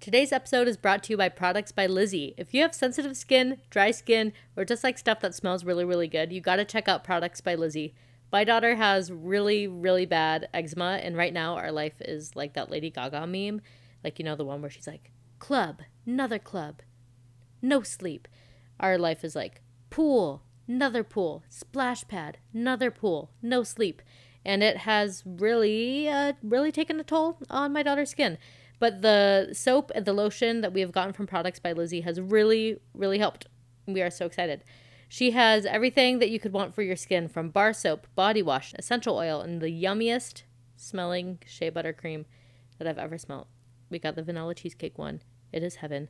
Today's episode is brought to you by Products by Lizzie. If you have sensitive skin, dry skin, or just like stuff that smells really, really good, you gotta check out Products by Lizzie. My daughter has really, really bad eczema, and right now our life is like that Lady Gaga meme. Like, you know, the one where she's like, club, another club, no sleep. Our life is like, pool, another pool, splash pad, another pool, no sleep. And it has really, uh, really taken a toll on my daughter's skin. But the soap and the lotion that we have gotten from Products by Lizzie has really, really helped. We are so excited. She has everything that you could want for your skin from bar soap, body wash, essential oil, and the yummiest smelling shea butter cream that I've ever smelled. We got the vanilla cheesecake one. It is heaven.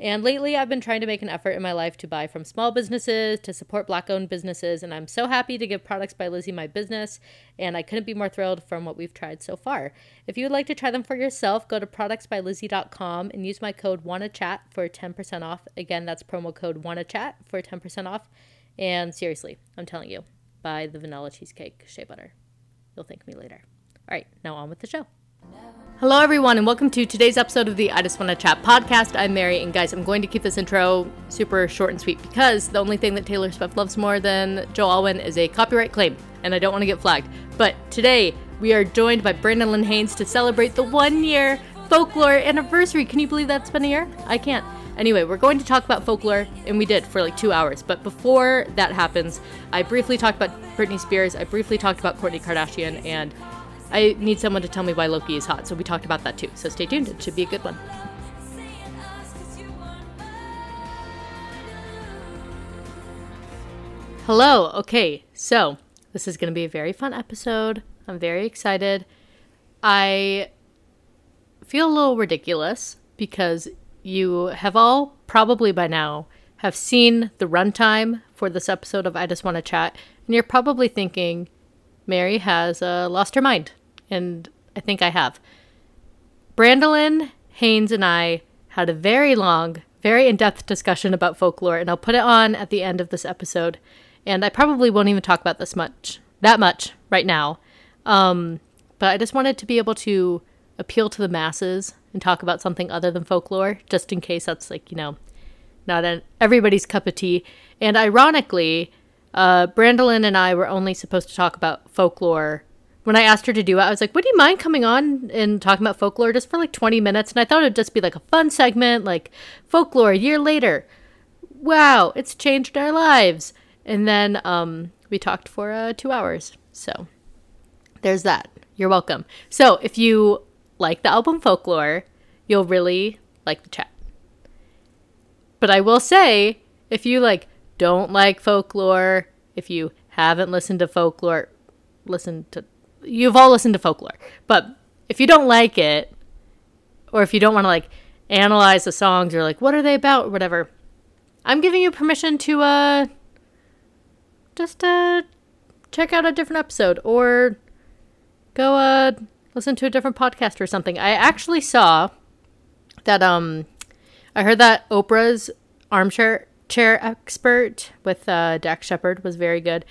And lately, I've been trying to make an effort in my life to buy from small businesses, to support black owned businesses, and I'm so happy to give Products by Lizzie my business, and I couldn't be more thrilled from what we've tried so far. If you would like to try them for yourself, go to productsbylizzie.com and use my code WANNACHAT for 10% off. Again, that's promo code WANNACHAT for 10% off. And seriously, I'm telling you, buy the vanilla cheesecake shea butter. You'll thank me later. All right, now on with the show. Hello, everyone, and welcome to today's episode of the I Just Want to Chat podcast. I'm Mary, and guys, I'm going to keep this intro super short and sweet because the only thing that Taylor Swift loves more than Joe Alwyn is a copyright claim, and I don't want to get flagged. But today, we are joined by Brandolyn Haynes to celebrate the one year folklore anniversary. Can you believe that's been a year? I can't. Anyway, we're going to talk about folklore, and we did for like two hours. But before that happens, I briefly talked about Britney Spears, I briefly talked about Kourtney Kardashian, and I need someone to tell me why Loki is hot, so we talked about that too. So stay tuned, it should be a good one. Hello, okay, so this is going to be a very fun episode. I'm very excited. I feel a little ridiculous because you have all probably by now have seen the runtime for this episode of I Just Want to Chat, and you're probably thinking, Mary has uh, lost her mind. And I think I have. Brandolyn, Haynes, and I had a very long, very in depth discussion about folklore, and I'll put it on at the end of this episode. And I probably won't even talk about this much, that much right now. Um, but I just wanted to be able to appeal to the masses and talk about something other than folklore, just in case that's like, you know, not an, everybody's cup of tea. And ironically, uh, and I were only supposed to talk about folklore. When I asked her to do it, I was like, would you mind coming on and talking about folklore just for like 20 minutes? And I thought it'd just be like a fun segment, like folklore a year later. Wow, it's changed our lives. And then um, we talked for uh, two hours. So there's that. You're welcome. So if you like the album Folklore, you'll really like the chat. But I will say, if you like don't like folklore, if you haven't listened to folklore, listen to you've all listened to folklore. But if you don't like it, or if you don't want to like analyze the songs or like what are they about or whatever, I'm giving you permission to uh just uh check out a different episode or go uh listen to a different podcast or something. I actually saw that um I heard that Oprah's armchair chair expert with uh, Dax Shepard was very good.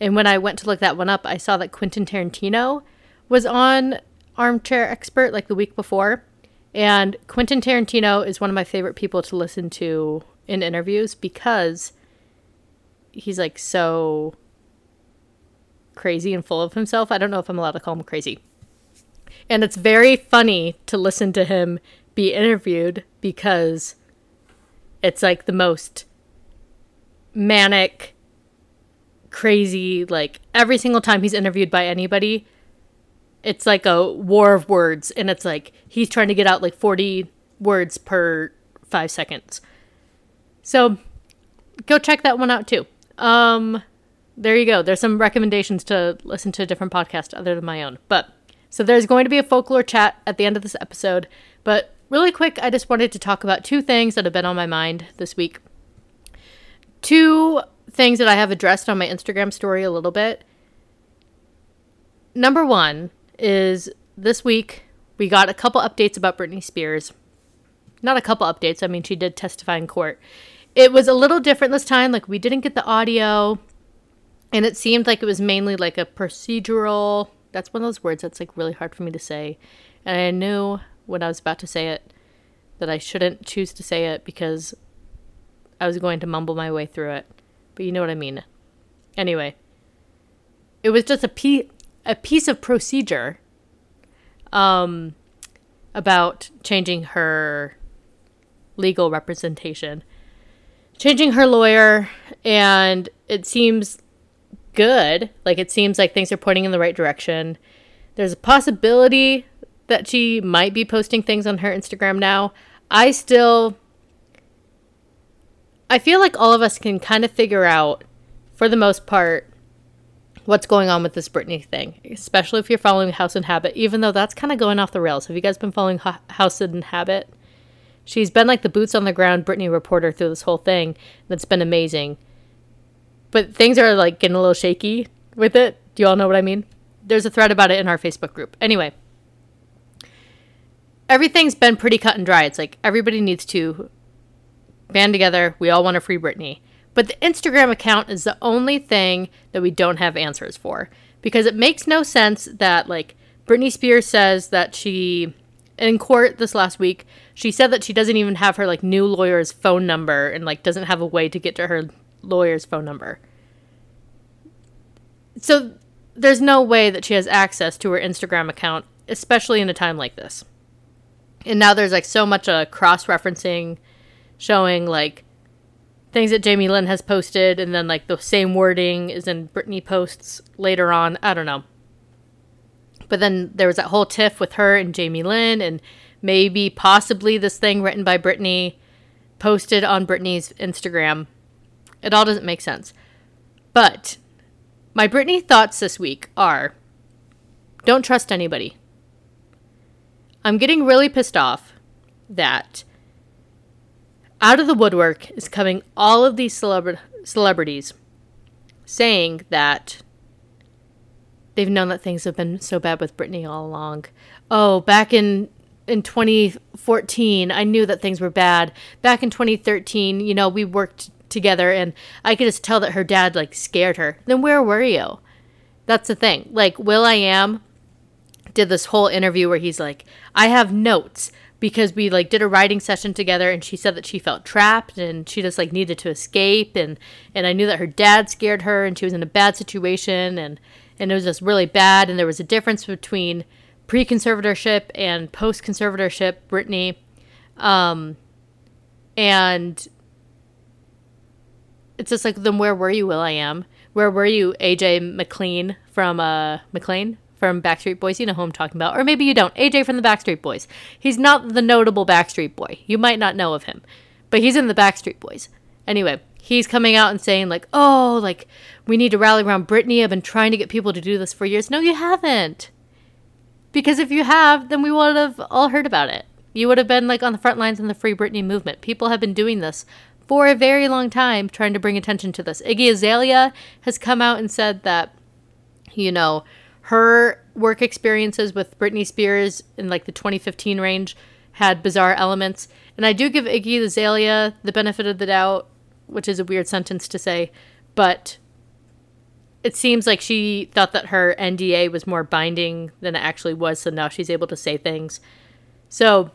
And when I went to look that one up, I saw that Quentin Tarantino was on Armchair Expert like the week before. And Quentin Tarantino is one of my favorite people to listen to in interviews because he's like so crazy and full of himself. I don't know if I'm allowed to call him crazy. And it's very funny to listen to him be interviewed because it's like the most manic, crazy, like every single time he's interviewed by anybody, it's like a war of words. And it's like he's trying to get out like 40 words per five seconds. So go check that one out too. Um, there you go. There's some recommendations to listen to a different podcast other than my own. But so there's going to be a folklore chat at the end of this episode. But really quick, I just wanted to talk about two things that have been on my mind this week two things that I have addressed on my Instagram story a little bit. Number one is this week we got a couple updates about Britney Spears. Not a couple updates, I mean, she did testify in court. It was a little different this time. Like, we didn't get the audio, and it seemed like it was mainly like a procedural. That's one of those words that's like really hard for me to say. And I knew when I was about to say it that I shouldn't choose to say it because I was going to mumble my way through it. But you know what I mean. Anyway, it was just a piece a piece of procedure um about changing her legal representation. Changing her lawyer and it seems good. Like it seems like things are pointing in the right direction. There's a possibility that she might be posting things on her Instagram now. I still I feel like all of us can kind of figure out for the most part what's going on with this Britney thing, especially if you're following House and Habit, even though that's kind of going off the rails. Have you guys been following House and Habit? She's been like the boots on the ground Britney reporter through this whole thing, it's been amazing. But things are like getting a little shaky with it. Do you all know what I mean? There's a thread about it in our Facebook group. Anyway, everything's been pretty cut and dry. It's like everybody needs to band together. We all want to free Britney. But the Instagram account is the only thing that we don't have answers for because it makes no sense that like Britney Spears says that she in court this last week, she said that she doesn't even have her like new lawyer's phone number and like doesn't have a way to get to her lawyer's phone number. So there's no way that she has access to her Instagram account, especially in a time like this. And now there's like so much uh, cross referencing showing like things that Jamie Lynn has posted, and then like the same wording is in Britney posts later on. I don't know. But then there was that whole tiff with her and Jamie Lynn, and maybe possibly this thing written by Britney posted on Britney's Instagram. It all doesn't make sense. But my Britney thoughts this week are don't trust anybody. I'm getting really pissed off that out of the woodwork is coming all of these celebra- celebrities saying that they've known that things have been so bad with Britney all along. Oh, back in in 2014, I knew that things were bad. Back in 2013, you know, we worked together and I could just tell that her dad like scared her. Then where were you? That's the thing. Like will.i.am did this whole interview where he's like, "I have notes because we like did a writing session together and she said that she felt trapped and she just like needed to escape and and I knew that her dad scared her and she was in a bad situation and and it was just really bad and there was a difference between pre-conservatorship and post-conservatorship Britney. Um and it's just like then where were you will.i.am? Where were you AJ McLean from uh McLean from Backstreet Boys. You know who I'm talking about. Or maybe you don't. AJ from the Backstreet Boys. He's not the notable Backstreet Boy. You might not know of him, but he's in the Backstreet Boys. Anyway, he's coming out and saying, like, oh, like, we need to rally around Britney. I've been trying to get people to do this for years. No, you haven't. Because if you have, then we would have all heard about it. You would have been like on the front lines in the Free Britney movement. People have been doing this for a very long time, trying to bring attention to this. Iggy Azalea has come out and said that, you know, her work experiences with Britney Spears in like the 2015 range had bizarre elements. And I do give Iggy Azalea the benefit of the doubt, which is a weird sentence to say, but it seems like she thought that her NDA was more binding than it actually was, so now she's able to say things. So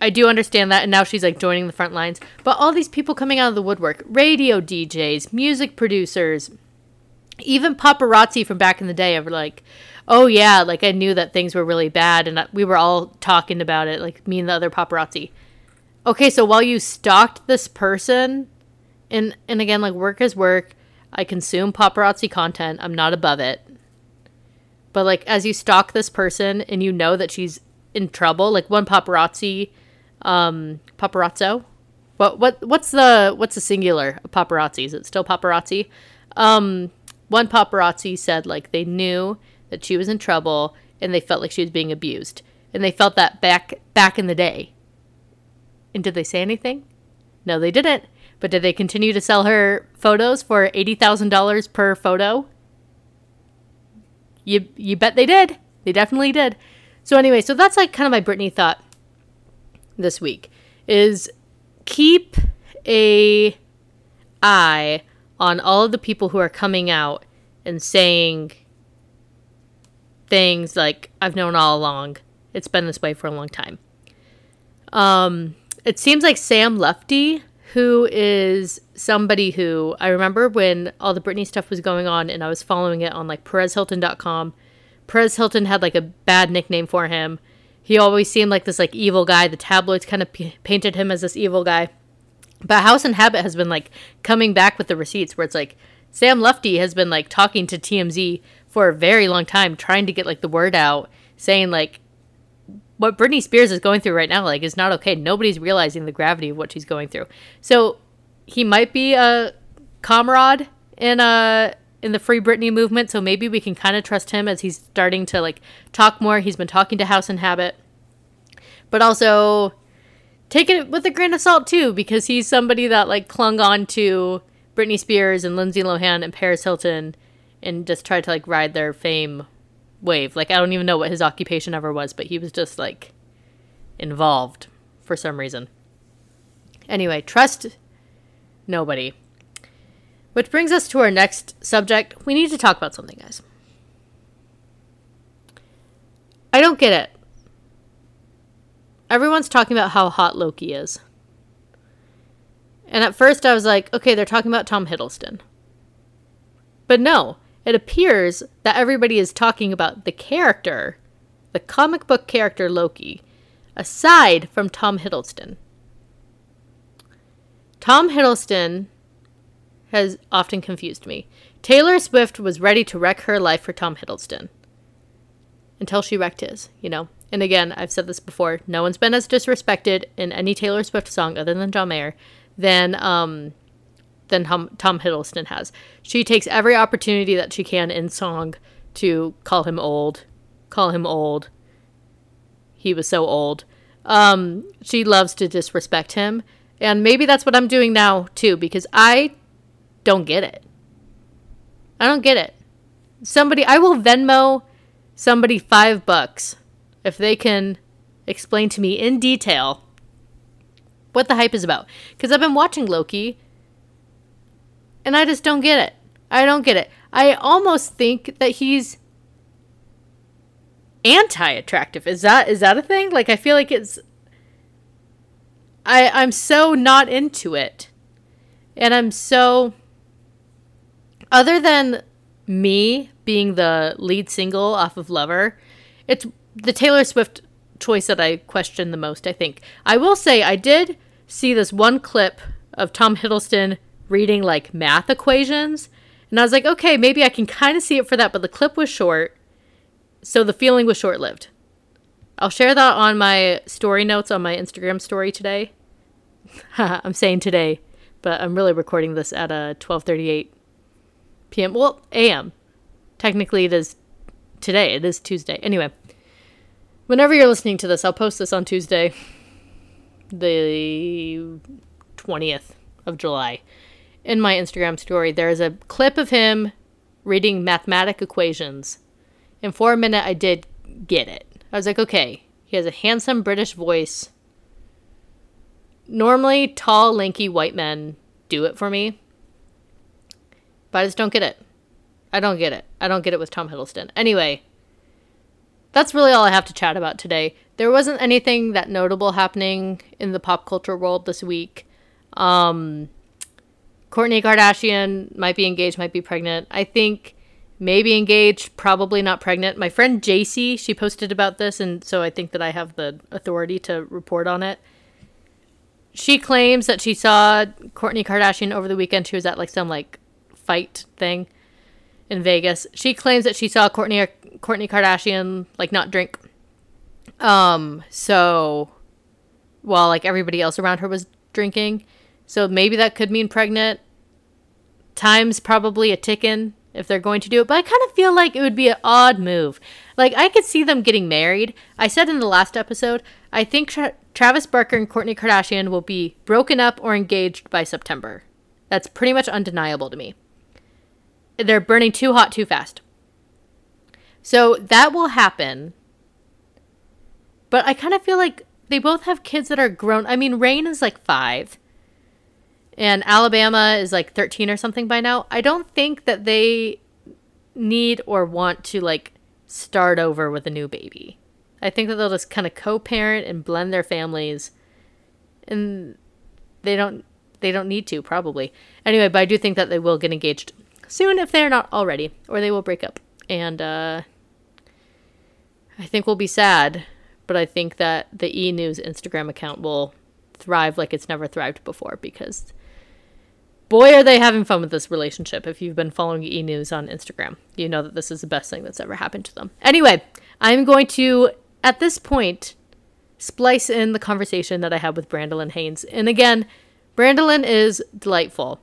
I do understand that, and now she's like joining the front lines. But all these people coming out of the woodwork radio DJs, music producers, even paparazzi from back in the day are like, oh yeah, like I knew that things were really bad, and we were all talking about it, like me and the other paparazzi. Okay, so while you stalked this person, and and again, like work is work. I consume paparazzi content. I'm not above it. But like as you stalk this person and you know that she's in trouble, like one paparazzi, um, paparazzo. What what what's the what's the singular paparazzi? Is it still paparazzi? Um, one paparazzi said like they knew that she was in trouble and they felt like she was being abused. And they felt that back back in the day. And did they say anything? No, they didn't. But did they continue to sell her photos for $80,000 per photo? You you bet they did. They definitely did. So anyway, so that's like kind of my Britney thought this week is keep a eye on all of the people who are coming out and saying things like, I've known all along. It's been this way for a long time. Um, it seems like Sam Lutfi, who is somebody who I remember when all the Britney stuff was going on and I was following it on like PerezHilton.com. Perez Hilton had like a bad nickname for him. He always seemed like this like evil guy. The tabloids kind of p- painted him as this evil guy. But House and Habit has been like coming back with the receipts where it's like Sam Lutfi has been like talking to TMZ for a very long time, trying to get like the word out, saying like what Britney Spears is going through right now like is not okay. Nobody's realizing the gravity of what she's going through. So he might be a comrade in a in the Free Britney movement, so maybe we can kind of trust him as he's starting to like talk more. He's been talking to House and Habit, but also take it with a grain of salt too, because he's somebody that like clung on to Britney Spears and Lindsay Lohan and Paris Hilton, and just tried to like ride their fame wave. Like I don't even know what his occupation ever was, but he was just like involved for some reason. Anyway, trust nobody. Which brings us to our next subject. We need to talk about something, guys. I don't get it. Everyone's talking about how hot Loki is. And at first I was like, okay, they're talking about Tom Hiddleston. But no, it appears that everybody is talking about the character, the comic book character Loki, aside from Tom Hiddleston. Tom Hiddleston has often confused me. Taylor Swift was ready to wreck her life for Tom Hiddleston until she wrecked his, you know. And again, I've said this before, no one's been as disrespected in any Taylor Swift song other than John Mayer than um than Tom, Tom Hiddleston has. She takes every opportunity that she can in song to call him old, call him old. He was so old. Um, she loves to disrespect him. And maybe that's what I'm doing now too, because I don't get it. I don't get it. Somebody, I will Venmo somebody five bucks if they can explain to me in detail what the hype is about. Because I've been watching Loki and I just don't get it. I don't get it. I almost think that he's anti-attractive. Is that is that a thing? Like I feel like it's I I'm so not into it. And I'm so other than me being the lead single off of Lover, it's the Taylor Swift choice that I question the most, I think. I will say I did see this one clip of Tom Hiddleston reading like math equations. And I was like, okay, maybe I can kind of see it for that, but the clip was short. So the feeling was short lived. I'll share that on my story notes on my Instagram story today. I'm saying today, but I'm really recording this at uh, a 12:38 p.m. Well, a.m. Technically, it is today. It is Tuesday. Anyway, whenever you're listening to this, I'll post this on Tuesday, the 20th of July in my Instagram story, there is a clip of him reading mathematic equations. And for a minute, I did get it. I was like, okay, he has a handsome British voice. Normally, tall, lanky white men do it for me. But I just don't get it. I don't get it. I don't get it with Tom Hiddleston. Anyway, that's really all I have to chat about today. There wasn't anything that notable happening in the pop culture world this week. Um, Kourtney Kardashian might be engaged, might be pregnant. I think maybe engaged, probably not pregnant. My friend JC, she posted about this, and so I think that I have the authority to report on it. She claims that she saw Kourtney Kardashian over the weekend. She was at like some like fight thing in Vegas. She claims that she saw Kourtney Kourtney Kardashian like not drink. Um, so while like everybody else around her was drinking, so maybe that could mean pregnant. Time's probably a ticking if they're going to do it, but I kind of feel like it would be an odd move. Like I could see them getting married. I said in the last episode, I think Tra- Travis Barker and Kourtney Kardashian will be broken up or engaged by September. That's pretty much undeniable to me. They're burning too hot too fast. So that will happen. But I kind of feel like they both have kids that are grown. I mean, Reign is like five and Alabama is like 13 or something by now. I don't think that they need or want to like start over with a new baby. I think that they'll just kind of co parent and blend their families and they don't they don't need to probably. Anyway, but I do think that they will get engaged soon if they're not already, or they will break up. And uh, I think we'll be sad, but I think that the E News Instagram account will thrive like it's never thrived before because boy are they having fun with this relationship. If you've been following E News on Instagram, you know that this is the best thing that's ever happened to them. Anyway, I'm going to at this point splice in the conversation that I had with Brandolyn Haynes. And again, Brandolyn is delightful.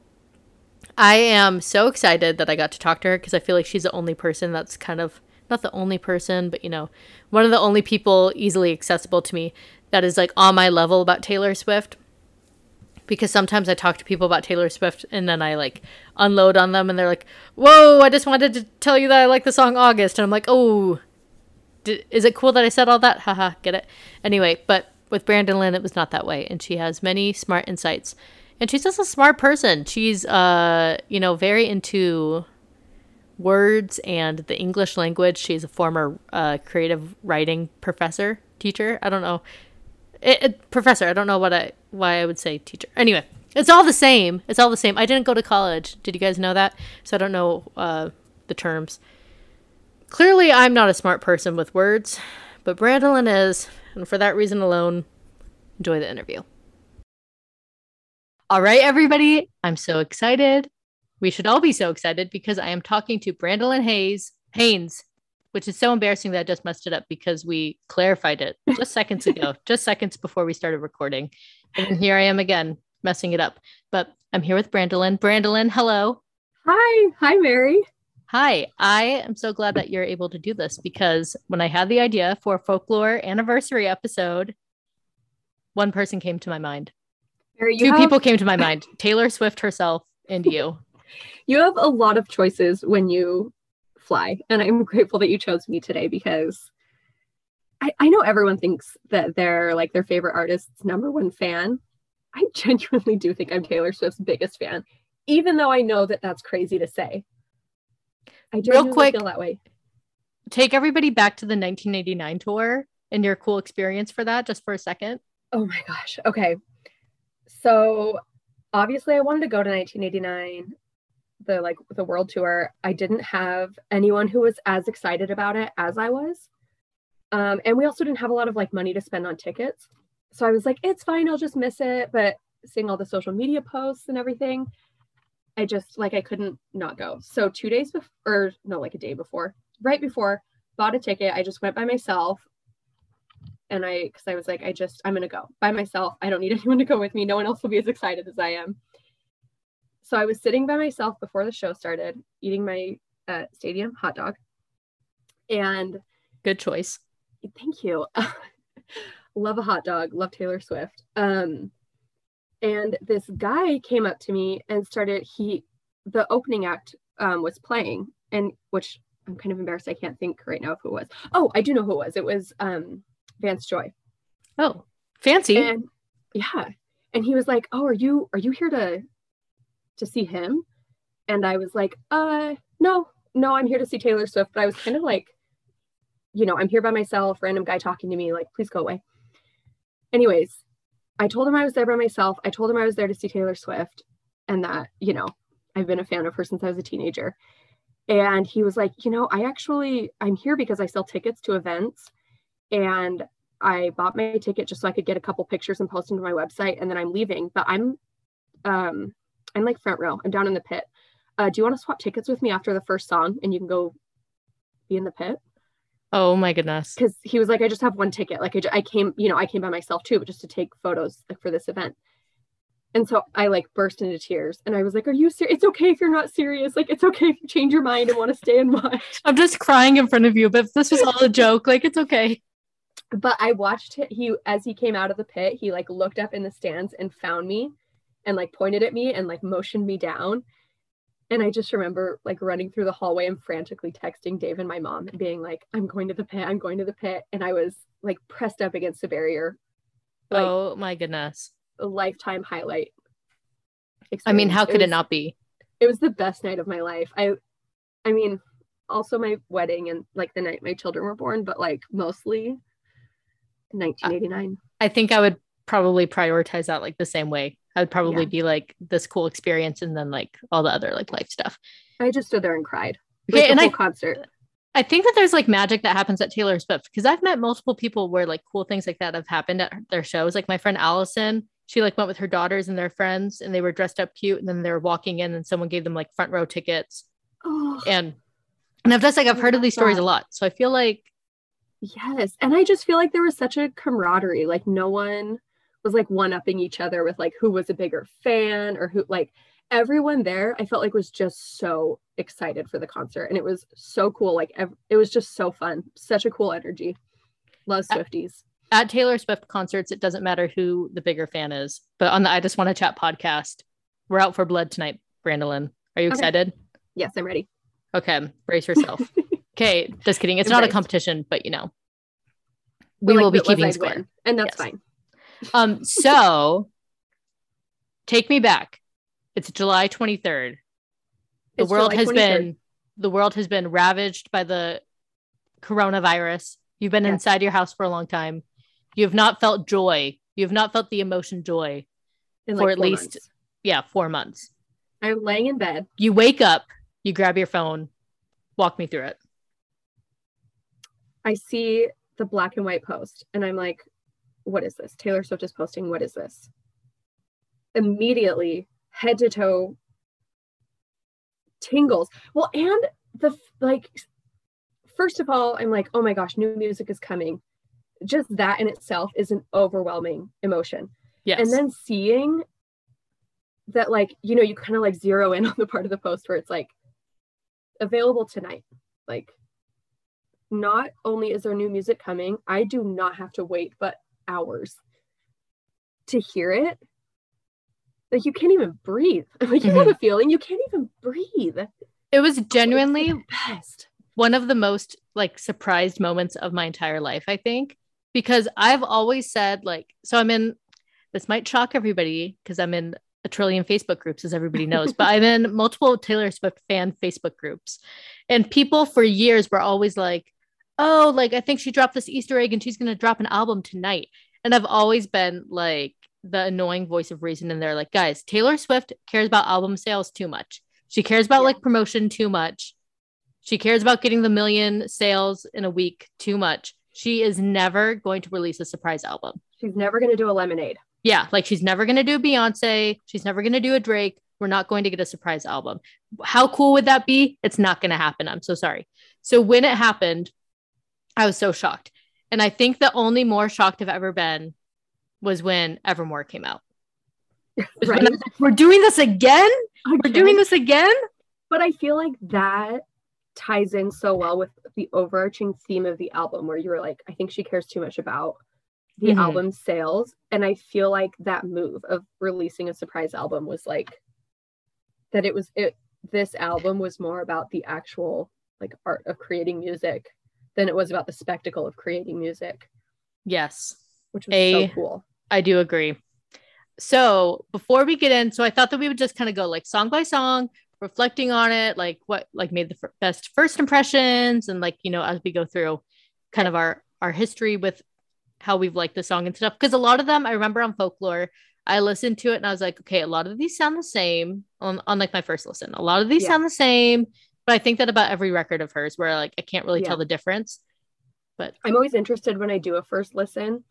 I am so excited that I got to talk to her because I feel like she's the only person that's kind of not the only person, but you know, one of the only people easily accessible to me that is like on my level about Taylor Swift. Because sometimes I talk to people about Taylor Swift and then I like unload on them and they're like, "Whoa, I just wanted to tell you that I like the song August." And I'm like, "Oh, did, is it cool that I said all that? Haha, get it?" Anyway, but with Brandolyn, it was not that way, and she has many smart insights, and she's just a smart person. She's uh, you know, very into words and the English language. She's a former uh, creative writing professor, teacher. I don't know, it, it, professor. I don't know what I why I would say teacher. Anyway, it's all the same. It's all the same. I didn't go to college. Did you guys know that? So I don't know uh, the terms. Clearly, I'm not a smart person with words, but Brandolyn is, and for that reason alone, enjoy the interview. All right, everybody, I'm so excited. We should all be so excited because I am talking to Brandolyn Hayes Haynes, which is so embarrassing that I just messed it up because we clarified it just seconds ago, just seconds before we started recording. And here I am again messing it up. But I'm here with Brandolyn. Brandolyn, hello. Hi. Hi, Mary. Hi. I am so glad that you're able to do this because when I had the idea for a folklore anniversary episode, one person came to my mind. Mary, Two have- people came to my mind Taylor Swift herself and you. You have a lot of choices when you fly, and I'm grateful that you chose me today because I, I know everyone thinks that they're like their favorite artist's number one fan. I genuinely do think I'm Taylor Swift's biggest fan, even though I know that that's crazy to say. I genuinely quick, feel that way. Take everybody back to the 1989 tour and your cool experience for that, just for a second. Oh my gosh. Okay. So obviously I wanted to go to 1989 the like the world tour i didn't have anyone who was as excited about it as i was. Um, and we also didn't have a lot of like money to spend on tickets. So i was like it's fine i'll just miss it. But seeing all the social media posts and everything i just like i couldn't not go. So two days before or no like a day before right before bought a ticket i just went by myself. And i because i was like i just i'm gonna go by myself. I don't need anyone to go with me. No one else will be as excited as i am so I was sitting by myself before the show started, eating my uh, stadium hot dog. And good choice. Thank you. love a hot dog. Love Taylor Swift. Um, and this guy came up to me and started. He, the opening act um, was playing, and which I'm kind of embarrassed. I can't think right now of who it was. Oh, I do know who it was. It was um, Vance Joy. Oh, fancy. And yeah, and he was like, "Oh, are you are you here to to see him. And i was like uh no no i'm here to see taylor swift. But i was kind of like you know i'm here by myself random guy talking to me like please go away. Anyways i told him i was there by myself. I told him i was there to see taylor swift and that you know i've been a fan of her since i was a teenager. And he was like you know i actually i'm here because i sell tickets to events and i bought my ticket just so i could get a couple pictures and post them to my website and then i'm leaving. But i'm um I'm like front row. I'm down in the pit. Uh, do you want to swap tickets with me after the first song and you can go be in the pit? Oh my goodness. Because he was like, I just have one ticket. Like I, I came, you know, I came by myself too, but just to take photos like, for this event. And so I like burst into tears and I was like, Are you serious? It's okay if you're not serious. Like, it's okay if you change your mind and want to stay and watch. I'm just crying in front of you, but this was all a joke. Like, it's okay. But I watched it. He, as he came out of the pit, he like looked up in the stands and found me and like pointed at me and like motioned me down. And I just remember like running through the hallway and frantically texting Dave and my mom and being like, I'm going to the pit, I'm going to the pit. And I was like pressed up against the barrier. Like, oh my goodness. A lifetime highlight. Experience. I mean, how could it, was, it not be? It was the best night of my life. I I mean, also my wedding and like the night my children were born, but like mostly 1989. I think I would probably prioritize that like the same way. I would probably Yeah. be like this cool experience and then like all the other like life stuff. I just stood there and cried. Okay, Like, the and I- concert. I think that there's like magic that happens at Taylor Swift because I've met multiple people where like cool things like that have happened at their shows. Like my friend Allison, she like went with her daughters and their friends and they were dressed up cute and then they were walking in and someone gave them like front row tickets Oh, and and I've just like I've heard of these stories a lot. So I feel like yes. And I just feel like there was such a camaraderie. Like no one was like one upping each other with like who was a bigger fan or who like everyone there I felt like was just so excited for the concert and it was so cool. Like ev- it was just so fun. Such a cool energy. Love Swifties. at Taylor Swift concerts, it doesn't matter who the bigger fan is. But on the I Just Want to Chat podcast, we're out for blood tonight, Brandolyn. Are you Okay. excited? Yes, I'm ready. Okay, brace yourself. okay, just kidding. It's not a competition, but you know, we like, will be keeping score. and that's Yes. fine. Um, so take me back. It's July 23rd. The It's world July has 23rd. been the world has been ravaged by the coronavirus. You've been Yes. inside your house for a long time. You have not felt joy. You have not felt the emotion joy. in for like at least- months. Yeah, four months. I'm laying in bed. You wake up, you grab your phone, walk me through it. I see the black and white post and I'm like, what is this? Taylor Swift is posting, what is this? Immediately, head to toe tingles. Well, and the like, first of all, I'm like, oh my gosh, new music is coming. Just that in itself is an overwhelming emotion. Yes. And then seeing that, like, you know, you kind of like zero in on the part of the post where it's like available tonight. Like, not only is there new music coming, I do not have to wait but hours to hear it. Like, you can't even breathe. Like, you have a mm-hmm. feeling, you can't even breathe. it was genuinely Best. one of the most like surprised moments of my entire life, I think, because I've always said like so I'm in this might shock everybody because I'm in a trillion Facebook groups as everybody knows, but I'm in multiple Taylor Swift fan Facebook groups. And people for years were always like, "Oh, like I think she dropped this Easter egg and she's going to drop an album tonight." And I've always been like the annoying voice of reason in there like, "Guys, Taylor Swift cares about album sales too much. She cares about Yeah. like promotion too much." She cares about getting the million sales in a week too much. She is never going to release a surprise album. She's never going to do a lemonade. Yeah, like she's never going to do Beyonce. She's never going to do a Drake. We're not going to get a surprise album. How cool would that be? It's not going to happen. I'm so sorry. So when it happened, I was so shocked. And I think the only more shocked I've ever been was when Evermore came out. Right. Like, We're doing this again? We're doing this again? But I feel like that ties in so well with the overarching theme of the album, where you were like, I think she cares too much about the Mhm. album sales. And I feel like that move of releasing a surprise album was like that it was it this album was more about the actual like art of creating music than it was about the spectacle of creating music, Yes. which was A- so cool. I do agree. So before we get in, so I thought that we would just kind of go like song by song, reflecting on it, like what like made the f- best first impressions, and like you know as we go through, kind of our our history with how we've liked the song and stuff. Because a lot of them, I remember on folklore, I listened to it and I was like, okay, a lot of these sound the same on on like my first listen. A lot of these Yeah. sound the same, but I think that about every record of hers, where like I can't really Yeah. tell the difference. But I'm always interested when I do a first listen.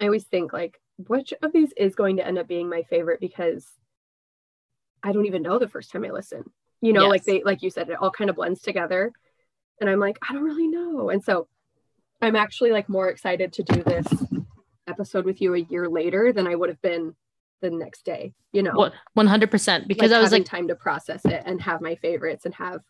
I always think like which of these is going to end up being my favorite because I don't even know the first time I listen. You know, like they like you said, it all kind of blends together. And I'm like, I don't really know. And so I'm actually like more excited to do this episode with you a year later than I would have been the next day, you know. What one hundred percent? Because like I was like, time to process it and have my favorites and have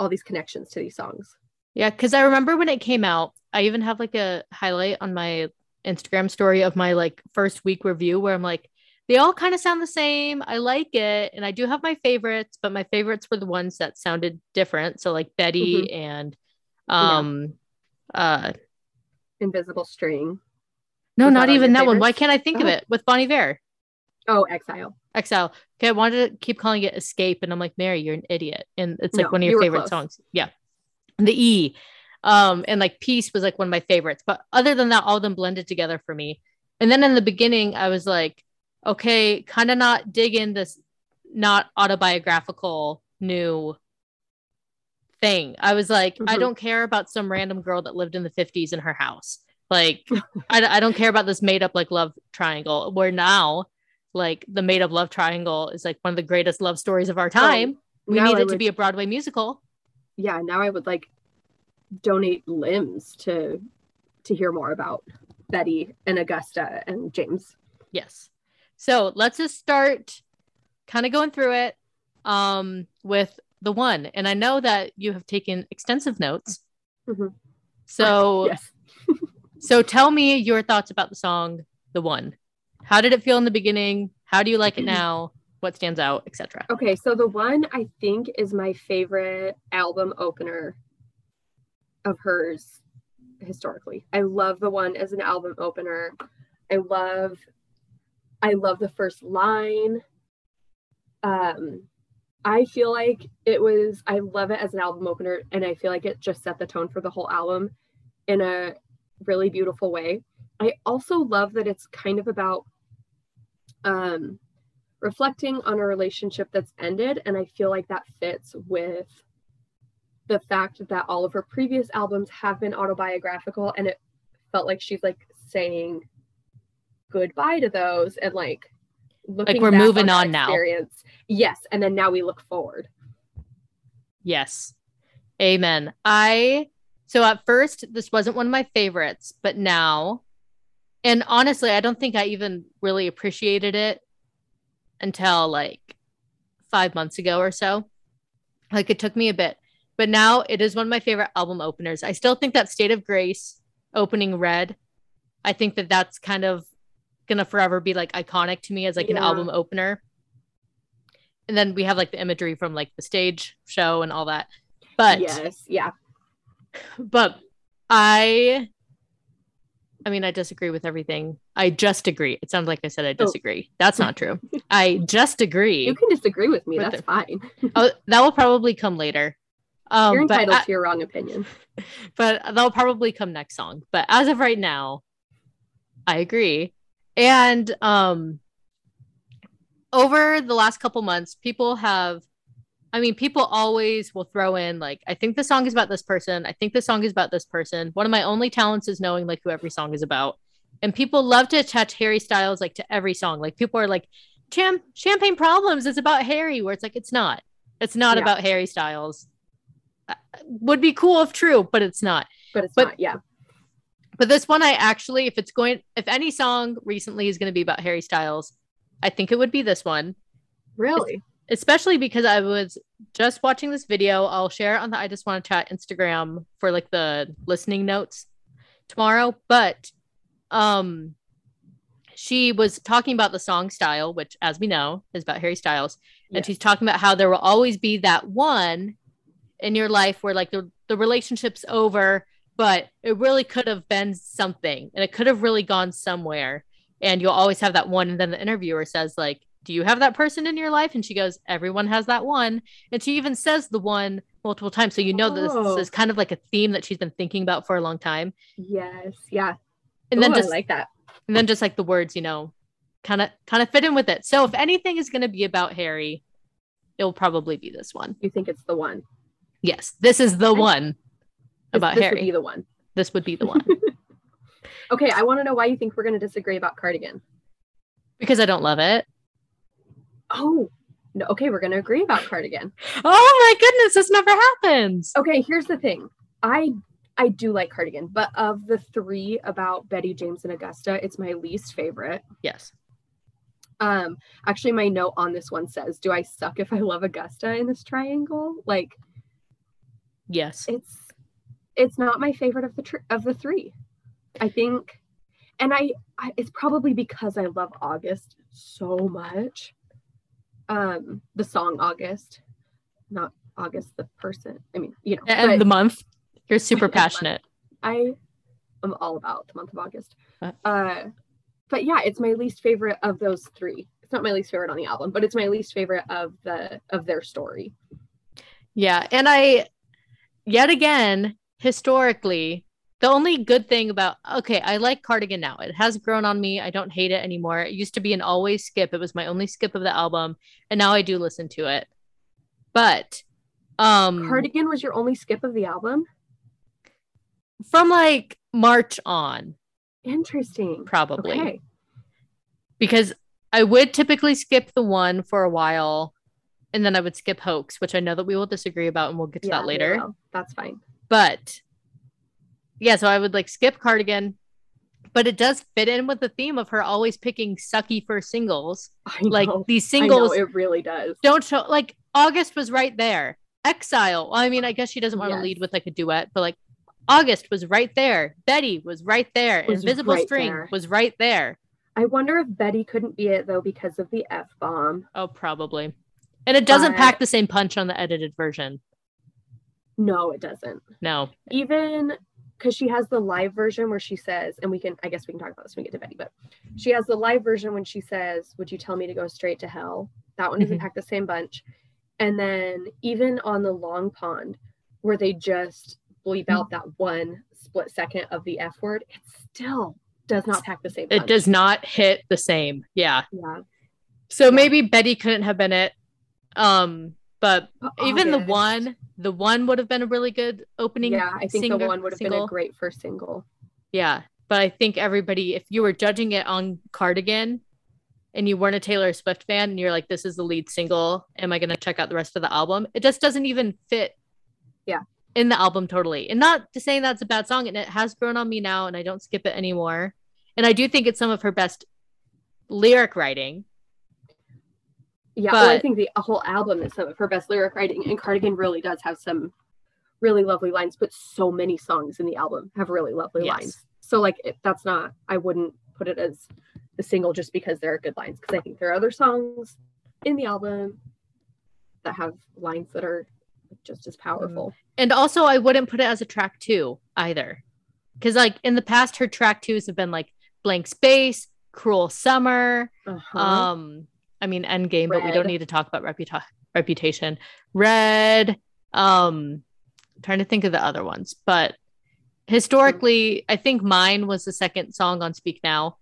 all these connections to these songs. Yeah, because I remember when it came out, I even have like a highlight on my Instagram story of my like first week review where I'm like, they all kind of sound the same. I like it. And I do have my favorites, but my favorites were the ones that sounded different. So like Betty and um uh Invisible string. no, not even that one. Why can't I think of Oh. it with Bon Iver? Oh, Exile. Exile. Okay, I wanted to keep calling it Escape, and I'm like, Mary, you're an idiot. And it's like No, one of your were favorite songs. Yeah. The E. Um, and like Peace was like one of my favorites. But other than that, all of them blended together for me. And then in the beginning, I was like, okay, kind of not digging this not autobiographical new thing. I was like, I Mhm. don't care about some random girl that lived in the 50s in her house. Like, I, I don't care about this made up like love triangle. Where now, like, the made up love triangle is like one of the greatest love stories of our time. we need it to be a Broadway musical. yeah, now I would like donate limbs to to hear more about Betty and Augusta and James. Yes. So let's just start kind of going through it um, with the one. And I know that you have taken extensive notes. Mhm. So yes. so tell me your thoughts about the song The One. How did it feel in the beginning? How do you like it now? What stands out, etc. Okay, so the one I think is my favorite album opener of hers historically. I love the one as an album opener. I love I love the first line. Um I feel like it was I love it as an album opener and I feel like it just set the tone for the whole album in a really beautiful way. I also love that it's kind of about um reflecting on a relationship that's ended and i feel like that fits with the fact that all of her previous albums have been autobiographical and it felt like she's like saying goodbye to those and like looking like we're moving that on now. experience. yes and then now we look forward Yes. Amen. I so at first this wasn't one of my favorites, but now and honestly, I don't think I even really appreciated it until like 5 months ago or so. Like it took me a bit. But now it is one of my favorite album openers. I still think that State of Grace opening Red, I think that that's kind of going to forever be like iconic to me as like an album opener. And then we have like the imagery from like the stage show and all that. But yes yeah but I I mean I disagree with everything. I just agree. It sounds like I said I Oh. disagree. That's not true. I just agree. you can disagree with me With that's fine oh, that will probably come later. Um, you're entitled I- to your wrong opinion but that'll probably come next song. But as of right now, I agree. And um over the last couple months, people have I mean, people always will throw in like, I think the song is about this person. I think the song is about this person. One of my only talents is knowing like who every song is about. And people love to attach Harry Styles like to every song. Like people are like, Cham- Champagne Problems is about Harry, where it's like it's not. It's not Yeah. about Harry Styles. Uh, Would be cool if true, but it's not. but it's But- not yeah But this one, I actually, if it's going, if any song recently is going to be about Harry Styles, I think it would be this one, really especially because I was just watching this video. I'll share it on the I Just Want to Chat Instagram for like the listening notes tomorrow. But um, she was talking about the song style, which, as we know, is about Harry Styles. And she's talking about how there will always be that one in your life where like the, the relationship's over, but it really could have been something and it could have really gone somewhere. And you'll always have that one. And then the interviewer says, like, do you have that person in your life? And she goes, everyone has that one. And she even says the one multiple times. So you know Oh. this is kind of like a theme that she's been thinking about for a long time. yes yeah And then Ooh, I just like that and then just like the words, you know, kind of kind of fit in with it. So if anything is going to be about Harry, it'll probably be this one. you think it's the one Yes, this is the one This- about this Harry. would be the one this would be the one okay i want to know why you think we're going to disagree about cardigan because I don't love it. Oh, no. Okay, we're going to agree about Cardigan. Oh my goodness, this never happens. Okay, here's the thing. I I do like Cardigan, but of the three about Betty, James, and Augusta, it's my least favorite. Yes. Um, actually, my note on this one says, "Do I suck if I love Augusta in this triangle?" Like, Yes. it's it's not my favorite of the tr- of the three. I think, and I, I it's probably because I love August so much. Um, the song August, not August the person. I mean, you know, And the month. You're super And the month. passionate. I am all about the month of August. Uh. Uh, but yeah, it's my least favorite of those three. It's not my least favorite on the album, but it's my least favorite of the of their story. Yeah. And I, yet again, historically, The only good thing about okay, I like Cardigan now. It has grown on me. I don't hate it anymore. It used to be an always skip. It was my only skip of the album, and now I do listen to it. But um Cardigan was your only skip of the album? from like March on, Interesting. probably. Okay. Because I would typically skip the one for a while and then I would skip hoax, which I know that we will disagree about and we'll get to Yeah, that later. That's fine. But yeah, so I would like skip cardigan, but it does fit in with the theme of her always picking sucky for singles. I Like know. these I know, singles it really does. don't show like August was right there. Exile. Well, I mean, I guess she doesn't want to Yes. lead with like a duet, but like August was right there. Betty was right there. Was Invisible right String there. was right there. I wonder if Betty couldn't be it though because of the F bomb. Oh, probably. And it doesn't But- pack the same punch on the edited version. No, it doesn't. No. Even because she has the live version where she says, and we can, I guess we can talk about this when we get to Betty, but she has the live version when she says, Would you tell me to go straight to hell? That one doesn't Mhm. pack the same bunch. And then even on the long pond, where they just bleep out that one split second of the F word, it still does not pack the same It does not hit the same. Yeah. Yeah. So Yeah. maybe Betty couldn't have been it. Um, but But even the one, the one would have been a really good opening. Yeah, I think singer- the one would have been a great first single. Yeah. But I think everybody, if you were judging it on Cardigan and you weren't a Taylor Swift fan and you're like, this is the lead single, am I going to check out the rest of the album? It just doesn't even fit. Yeah. In the album totally. And not to saying that's a bad song, and it has grown on me now, and I don't skip it anymore. And I do think it's some of her best lyric writing. Yeah, well, I think the whole album is some of her best lyric writing, and Cardigan really does have some really lovely lines. But so many songs in the album have really lovely Yes. lines. So like, it, that's not. I wouldn't put it as the single just because there are good lines, because I think there are other songs in the album that have lines that are just as powerful. And also, I wouldn't put it as a track two either. Because, like, in the past, her track twos have been like Blank Space, Cruel Summer, Uh-huh. um, I mean, Endgame, but we don't need to talk about reputa- reputation. Red, um, trying to think of the other ones, but historically, I think mine was the second song on Speak Now.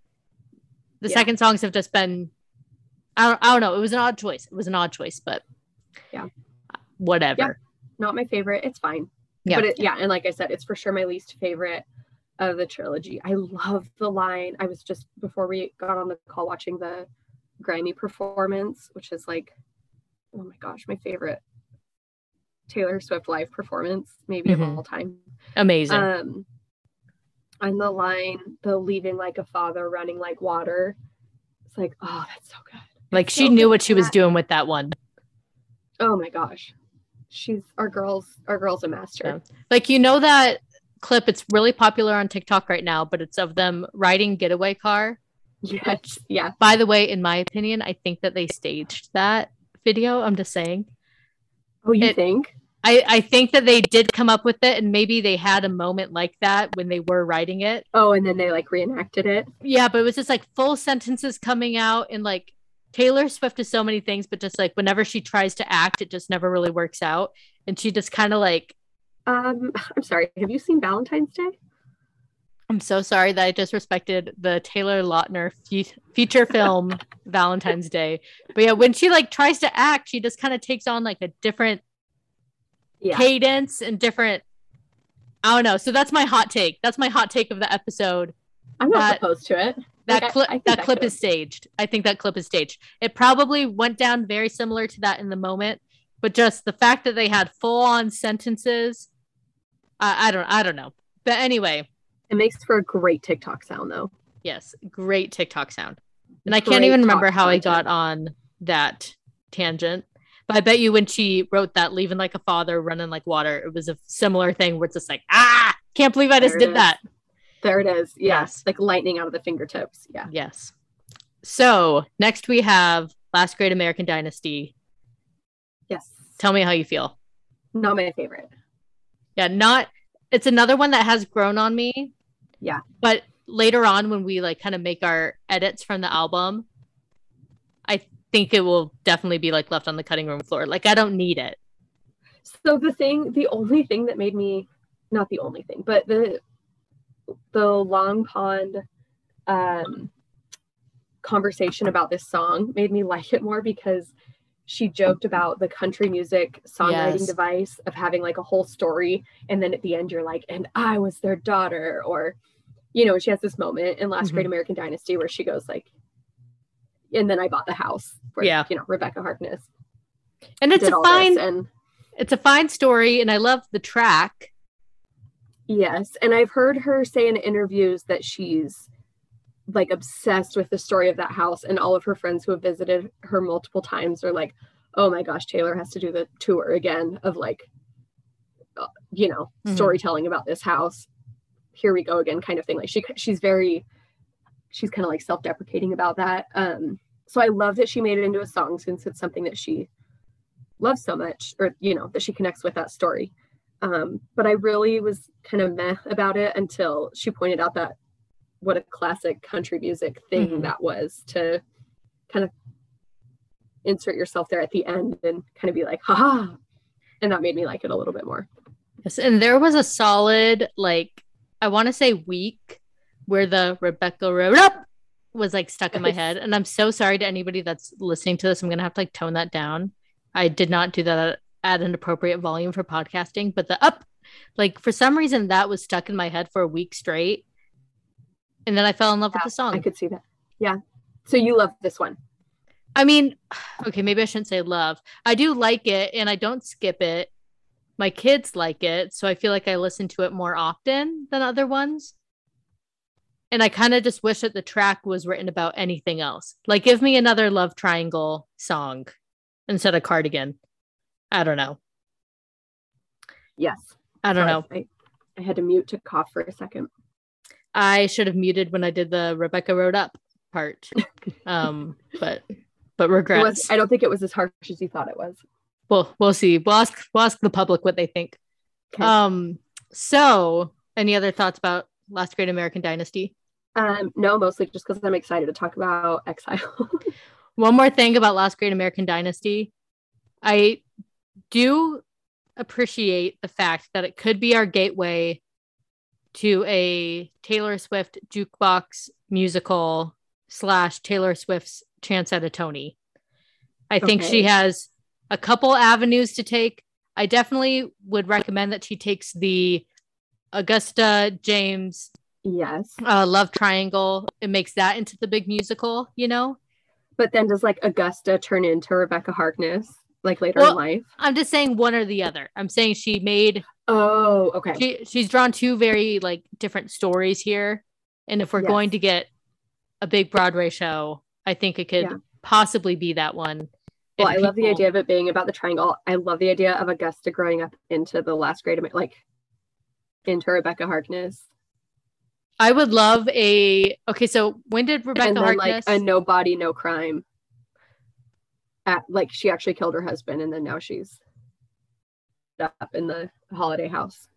The Yeah. second songs have just been, I don't, I don't know. It was an odd choice. It was an odd choice, but Yeah. whatever. not my favorite. It's fine. Yeah. But it, yeah, and like I said, it's for sure my least favorite of the trilogy. I love the line. I was just before we got on the call watching the Grammy performance, which is like, oh my gosh, my favorite Taylor Swift live performance, maybe Mhm. of all time. Amazing. Um, and the line, the leaving like a father, running like water. It's like, oh, that's so good. like, she so knew what she was that- doing with that one. Oh my gosh, she's our girl's our girl's a master. Like you know that clip it's really popular on TikTok right now, but it's of them riding getaway car. Yes, yeah. By the way, in my opinion, I think that they staged that video. I'm just saying. Oh, you It- think? I, I think that they did come up with it and maybe they had a moment like that when they were writing it. Oh, and then they like reenacted it. Yeah, but it was just like full sentences coming out and like Taylor Swift is so many things, but just like whenever she tries to act, it just never really works out. And she just kind of like Um, I'm sorry. Have you seen Valentine's Day? I'm so sorry that I disrespected the Taylor Lautner fe- feature film Valentine's Day. But yeah, when she like tries to act, she just kind of takes on like a different Yeah. cadence and different. I don't know. So that's my hot take. That's my hot take of the episode. I'm not that- opposed to it. That Like, I- clip, I that that clip is staged. I think that clip is staged. It probably went down very similar to that in the moment, but just the fact that they had full on sentences. I, I don't. I don't know. But anyway, It makes for a great TikTok sound, though. Yes, great TikTok sound. And I can't Great even remember how I got on that tangent. But I bet you when she wrote that, leaving like a father, running like water, it was a similar thing where it's just like, ah, can't believe I just There it did is. that. There it is. Yeah. Yes. Like lightning out of the fingertips. Yeah. Yes. So next we have Last Great American Dynasty. Yes. Tell me how you feel. Not my favorite. Yeah, not, it's another one that has grown on me. Yeah. But later on, when we like kind of make our edits from the album, I think it will definitely be like left on the cutting room floor. Like I don't need it. So the thing, the only thing that made me, not the only thing, but the the Long Pond um, conversation about this song made me like it more because she joked about the country music songwriting Yes. device of having like a whole story and then at the end you're like and i was their daughter or you know she has this moment in last Mhm. great american dynasty where she goes like and then i bought the house where Yeah. you know Rebekah Harkness And it's a fine and it's a fine story and I love the track. yes and i've heard her say in interviews that she's like obsessed with the story of that house and all of her friends who have visited her multiple times are like oh my gosh taylor has to do the tour again of like uh, you know Mhm. storytelling about this house. Here we go again kind of thing. Like she she's very she's kind of like self-deprecating about that. Um so i love that she made it into a song since it's something that she loves so much or you know that she connects with that story. Um but i really was kind of meh about it until she pointed out that what a classic country music thing Mhm. that was to kind of insert yourself there at the end and kind of be like haha and that made me like it a little bit more Yes, and there was a solid like I want to say week where the Rebekah rode up was like stuck in my head, and I'm so sorry to anybody that's listening to this. I'm gonna have to like tone that down. I did not do that at, at an appropriate volume for podcasting, but the up, like for some reason, that was stuck in my head for a week straight, and then I fell in love with the song. i could see that yeah so you love this one I mean, okay, maybe I shouldn't say love. I do like it and I don't skip it. My kids like it, so I feel like I listen to it more often than other ones. And I kind of just wish that the track was written about anything else. Like give me another love triangle song instead of cardigan. I don't know. yes I don't Sorry, know. I, I had to mute to cough for a second I should have muted when I did the Rebekah Rode Up part. Um, but but it was, regrets. i don't think it was as harsh as you thought it was Well, we'll see. We'll ask we'll ask the public what they think. Okay. Um, so any other thoughts about Last Great American Dynasty? um no mostly just because i'm excited to talk about exile One more thing about Last Great American Dynasty. I do appreciate the fact that it could be our gateway to a Taylor Swift jukebox musical slash Taylor Swift's chance at a Tony. I think she has a couple avenues to take. I definitely would recommend that she takes the Augusta James yes uh, love triangle and makes that into the big musical, you know? but then does like augusta turn into Rebekah Harkness like later Well- in life I'm just saying one or the other. I'm saying she made oh okay she she's drawn two very like different stories here. And if we're Yes. going to get a big Broadway show, I think it could Yeah. possibly be that one. Well, I love the idea of it being about the triangle. I love the idea of Augusta growing up into the last grade, Amer- like into Rebekah Harkness, I would love a okay. So when did Rebekah and then Harkness? like a no body, no crime. At like she actually killed her husband, and then now she's up in the holiday house.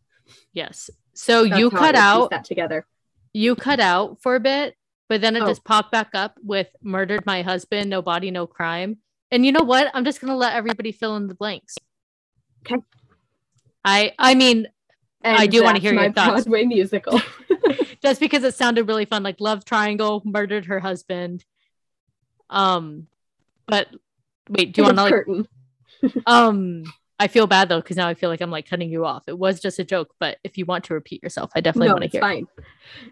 yes. So That's you cut out that together. you cut out for a bit, but then it Oh. just popped back up with murdered my husband, no body, no crime. And you know what? I'm just gonna let everybody fill in the blanks. Okay. I I mean, I do wanna that's hear your thoughts. Broadway musical. just because it sounded really fun, like love triangle, murdered her husband. Um, but wait, do you want to like um? I feel bad though because now I feel like I'm like cutting you off. It was just a joke, but if you want to repeat yourself, I definitely No, want to it's hear. fine.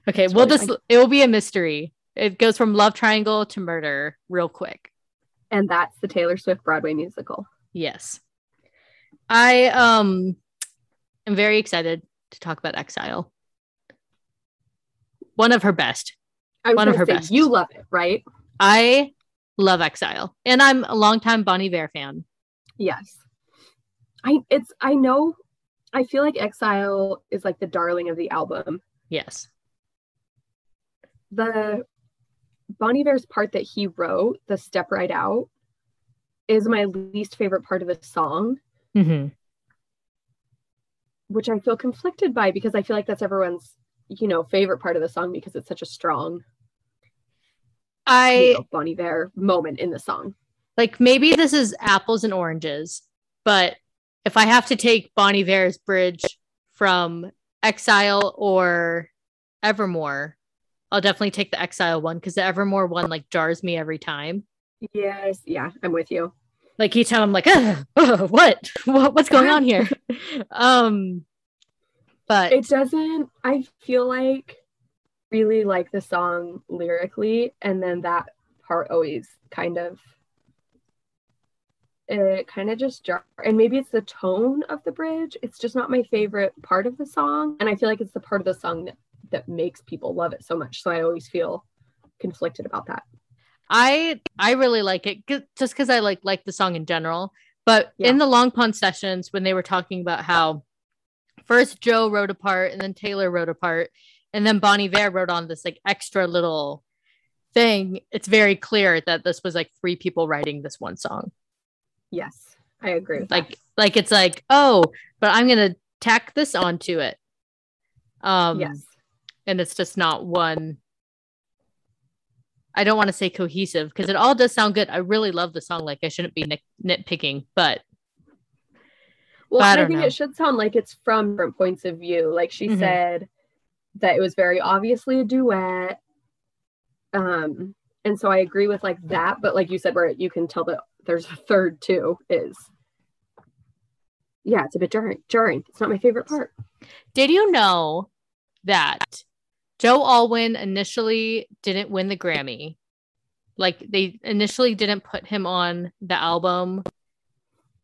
Okay, It's we'll just it will be a mystery. It goes from love triangle to murder real quick. And that's the Taylor Swift Broadway musical. Yes. I um am very excited to talk about Exile. One of her best. One of her best. You love it, right? I love Exile. And I'm a longtime Bon Iver fan. Yes. I it's I know I feel like Exile is like the darling of the album. Yes. The Bon Iver's part that he wrote, the step right out, is my least favorite part of the song, hmm which I feel conflicted by because I feel like that's everyone's, you know, favorite part of the song because it's such a strong you I know, Bon Iver moment in the song. like maybe this is apples and oranges, but if I have to take Bon Iver's bridge from Exile or Evermore, I'll definitely take the Exile one because the Evermore one like jars me every time. Yes, yeah, I'm with you. Like each time I'm like, oh, what? what? What's going on here? um, but it doesn't. I feel like really like the song lyrically, and then that part always kind of it kind of just jar and maybe it's the tone of the bridge. It's just not my favorite part of the song and i feel like it's the part of the song that that makes people love it so much so i always feel conflicted about that. I i really like it just because i like like the song in general. But yeah. in the long pond sessions when they were talking about how first joe wrote a part and then taylor wrote a part and then Bon Iver wrote on this like extra little thing it's very clear that this was like three people writing this one song Yes, I agree. like, that. like it's like, oh, but I'm gonna tack this onto it. Um, yes, and it's just not one. I don't want to say cohesive because it all does sound good. I really love the song. Like I shouldn't be nit- nitpicking, but well, but I, I think know. it should sound like it's from different points of view. Like she mm-hmm. said that it was very obviously a duet. Um, and so I agree with like that, but like you said, where you can tell that there's a third too is yeah it's a bit jarring jarring. It's not my favorite part. Did you know that joe alwyn initially didn't win the grammy? Like they initially didn't put him on the album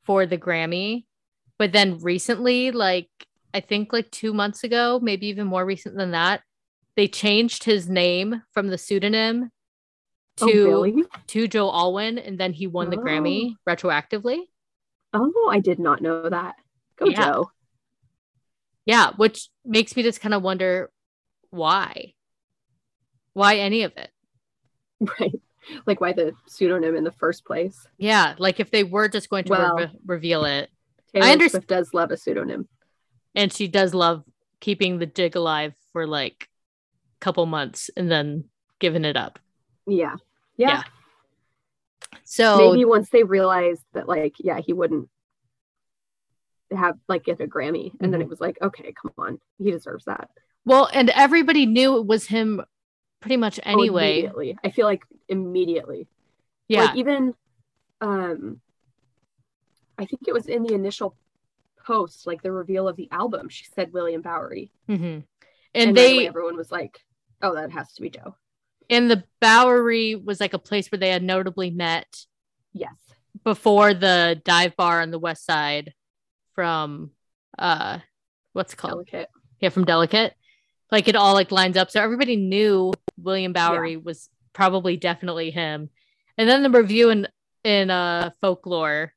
for the grammy but then recently like i think like two months ago maybe even more recent than that they changed his name from the pseudonym Oh, to oh, really? to Joe Alwyn, and then he won oh. the Grammy oh. retroactively. Oh, I did not know that. Go yeah. Joe. Yeah, which makes me just kind of wonder why. Why any of it? Right. Like why the pseudonym in the first place. Yeah, like if they were just going to well, re- reveal it. Taylor I understand does love a pseudonym. And she does love keeping the jig alive for like a couple months and then giving it up. Yeah. Yeah. yeah. So maybe once they realized that, like, yeah, he wouldn't have like get a Grammy, and mm-hmm. then it was like, okay, come on, he deserves that. Well, and everybody knew it was him pretty much oh, anyway. Oh, immediately. I feel like immediately. Yeah. Like even um I think it was in the initial post, like the reveal of the album, she said William Bowery. Mm-hmm. And, and they everyone was like, Oh, that has to be Joe and the Bowery was like a place where they had notably met. Yes. Before the dive bar on the west side from uh what's it called? Delicate. Yeah, from Delicate. Like it all like lines up. So everybody knew William Bowery yeah. was probably definitely him. And then the review in in uh folklore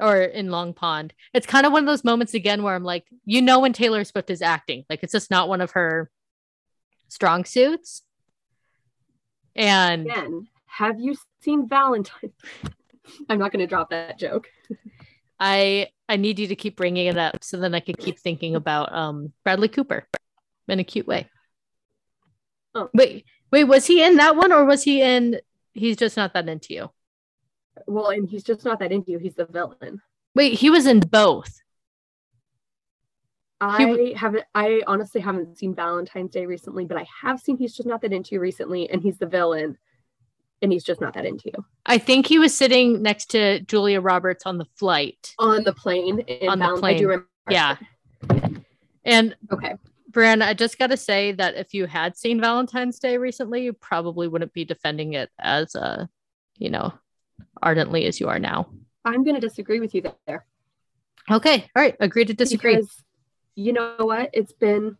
or in Long Pond. It's kind of one of those moments again where I'm like, you know when Taylor Swift is acting. Like it's just not one of her strong suits. And Again, have you seen Valentine? I'm not going to drop that joke. I I need you to keep bringing it up so then I could keep thinking about um Bradley Cooper in a cute way. Oh. Wait, wait, was he in that one or was he in He's Just Not That Into You? Well, and he's just not that into you. He's the villain. Wait, he was in both. I haven't. I honestly haven't seen Valentine's Day recently, but I have seen He's Just Not That Into You recently, and he's the villain, and he's just not that into you. I think he was sitting next to Julia Roberts on the flight on the plane. on the plane. Yeah. And okay, Brian, I just got to say that if you had seen Valentine's Day recently, you probably wouldn't be defending it as, uh, you know, ardently as you are now. I'm going to disagree with you there. Okay. All right. Agree to disagree. Because you know what? It's been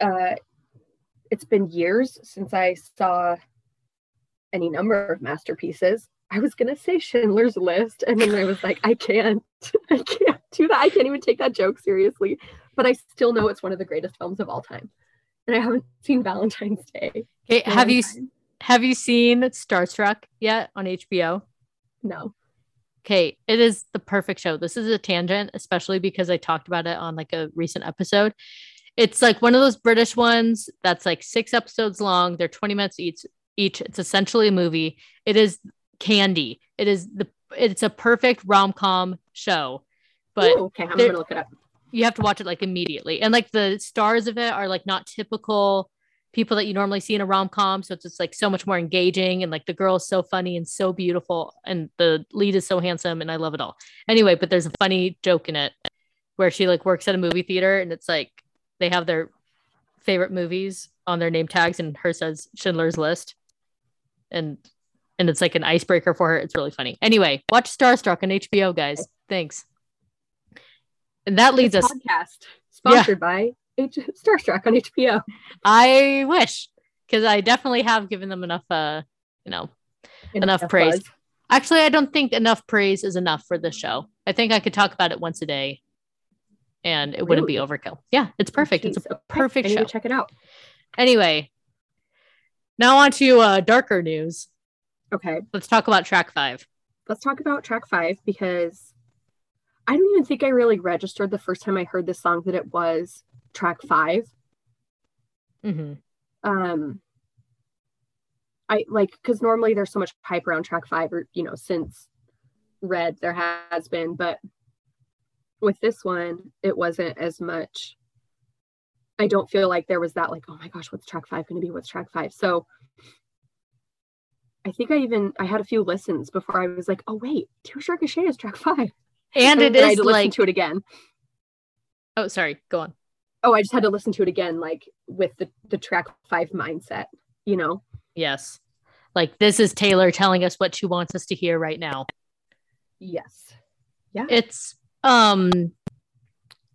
uh it's been years since I saw any number of masterpieces. I was gonna say Schindler's List, and then I was like, I can't, I can't do that. I can't even take that joke seriously. But I still know it's one of the greatest films of all time, and I haven't seen Valentine's Day. Okay, have you have you seen Starstruck yet on HBO? No. Okay, it is the perfect show. This is a tangent, especially because I talked about it on like a recent episode. It's like one of those British ones that's like six episodes long. They're 20 minutes each each. It's essentially a movie. It is candy. It is the it's a perfect rom-com show. But Ooh, okay, I'm gonna look it up. you have to watch it like immediately. And like the stars of it are like not typical people that you normally see in a rom-com so it's just like so much more engaging and like the girl is so funny and so beautiful and the lead is so handsome and I love it all. Anyway, but there's a funny joke in it where she like works at a movie theater and it's like they have their favorite movies on their name tags and her says Schindler's List. And and it's like an icebreaker for her. It's really funny. Anyway, watch Starstruck on HBO, guys. Thanks. And that leads us podcast sponsored by H- Starstruck on HBO. I wish because I definitely have given them enough uh you know Enough praise. buzz. actually I don't think enough praise is enough for this show. I think I could talk about it once a day and it wouldn't be overkill. Yeah, it's perfect. It's a perfect show. check it out. Anyway, now on to uh darker news. Okay, Let's talk about track 5. let's talk about track five because I don't even think I really registered the first time I heard this song that it was track five. Mhm. um i like because normally there's so much hype around track five or you know since red there has been but with this one it wasn't as much i don't feel like there was that like oh my gosh what's track five going to be what's track five so i think i even i had a few listens before i was like oh wait tears ricochet is track five And it then I had is to listen like to it again Oh, sorry. Go on. Oh i just had to listen to it again like with the the track five mindset you know Yes. Like this is Taylor telling us what she wants us to hear right now. yes Yeah. It's um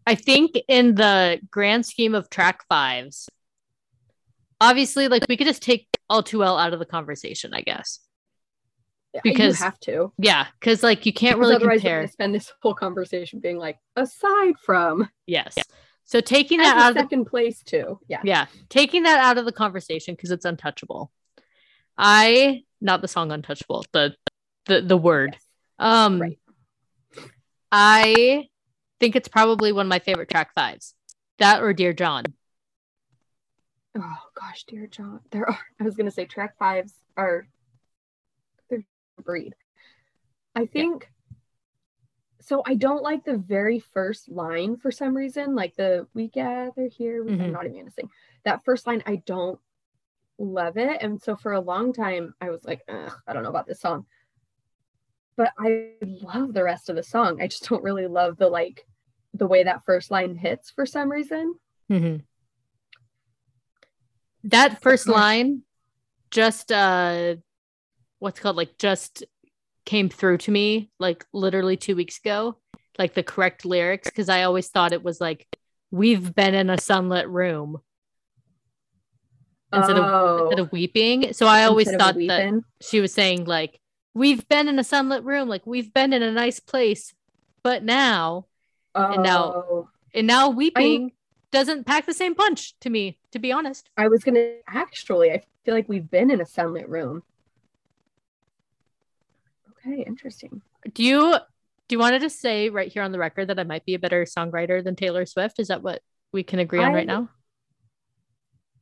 I think in the grand scheme of track fives, obviously like we could just take all too well out of the conversation, I guess. Because- you have to Yeah, because like you can't Because really otherwise compare. spend this whole conversation being like aside from Yes. So taking that out of the second place too. Yeah. Yeah. Taking that out of the conversation because it's untouchable. I not the song untouchable the the the word. Yes. um Right. i think it's probably one of my favorite track fives. That or dear john. Oh gosh dear john. There are i was gonna say track fives are they're breed. I think so i don't like the very first line for some reason like the we gather here we-" Mhm. i'm not even gonna sing. That first line i don't love it. And so for a long time i was like i don't know about this song. But i love the rest of the song. I just don't really love the like the way that first line hits for some reason. Mhm. that first line just uh what's called? Like just came through to me like literally two weeks ago like the correct lyrics because i always thought it was like we've been in a sunlit room. Instead of oh, instead of oh. weeping. So i always instead thought that she was saying like we've been in a sunlit room. Like we've been in a nice place but now and now- Oh, and now weeping doesn't pack the same punch to me to be honest. I was gonna actually. I feel like we've been in a sunlit room. Okay, interesting. Do you do you want to just say right here on the record that I might be a better songwriter than Taylor Swift? Is that what we can agree on I- right now?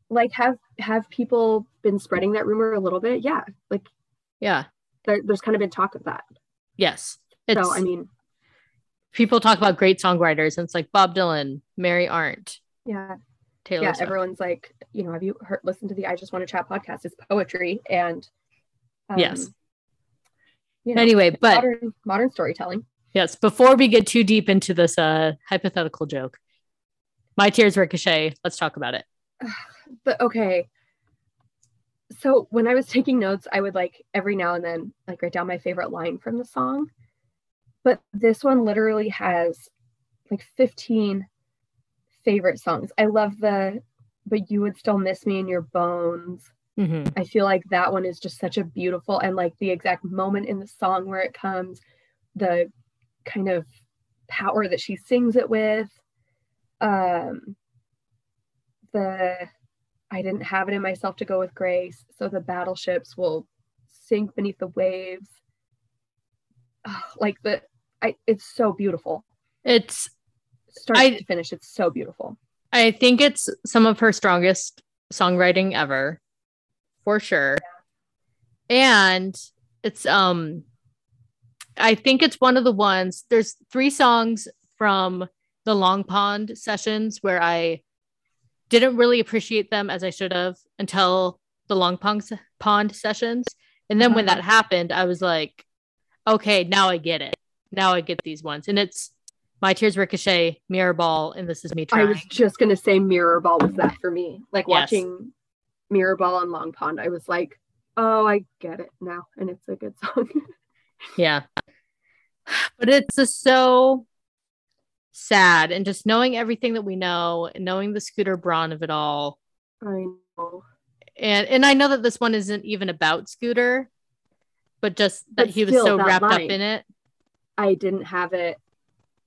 Like, have have people been spreading that rumor a little bit? Yeah, like Yeah. there, there's kind of been talk of that. Yes. It's so I mean, people talk about great songwriters and it's like Bob Dylan, Mary Arndt, yeah, Taylor yeah. Swift. Everyone's like, you know, have you heard listened to the I Just Want to Chat podcast? It's poetry and um, Yes. You know, anyway, but modern modern storytelling. yes, before we get too deep into this uh hypothetical joke, my tears ricochet, let's talk about it. but okay. So when i was taking notes i would like every now and then like write down my favorite line from the song. But this one literally has like 15 favorite songs. I love the but you would still miss me in your bones Mhm. i feel like that one is just such a beautiful and like the exact moment in the song where it comes the kind of power that she sings it with um the I didn't have it in myself to go with grace, so the battleships will sink beneath the waves. Like the I it's so beautiful. It's Start I- to finish, it's so beautiful. I think it's some of her strongest songwriting ever, for sure. And it's um I think it's one of the ones there's three songs from the Long Pond sessions where I didn't really appreciate them as I should have until the Long Pond pond sessions. And then uh-huh. when that happened, I was like, okay, now I get it. Now I get these ones. And it's My Tears Ricochet, Mirror Ball, and This Is Me Trying. I was just going to say Mirror Ball was that for me. Like yes. watching Mirror Ball on Long Pond, I was like, oh, I get it now. And it's a good song. yeah. But it's just so sad. And just knowing everything that we know, knowing the Scooter Braun of it all. I know. And and I know that this one isn't even about Scooter, but just that but he was so wrapped line, up in it. I didn't have it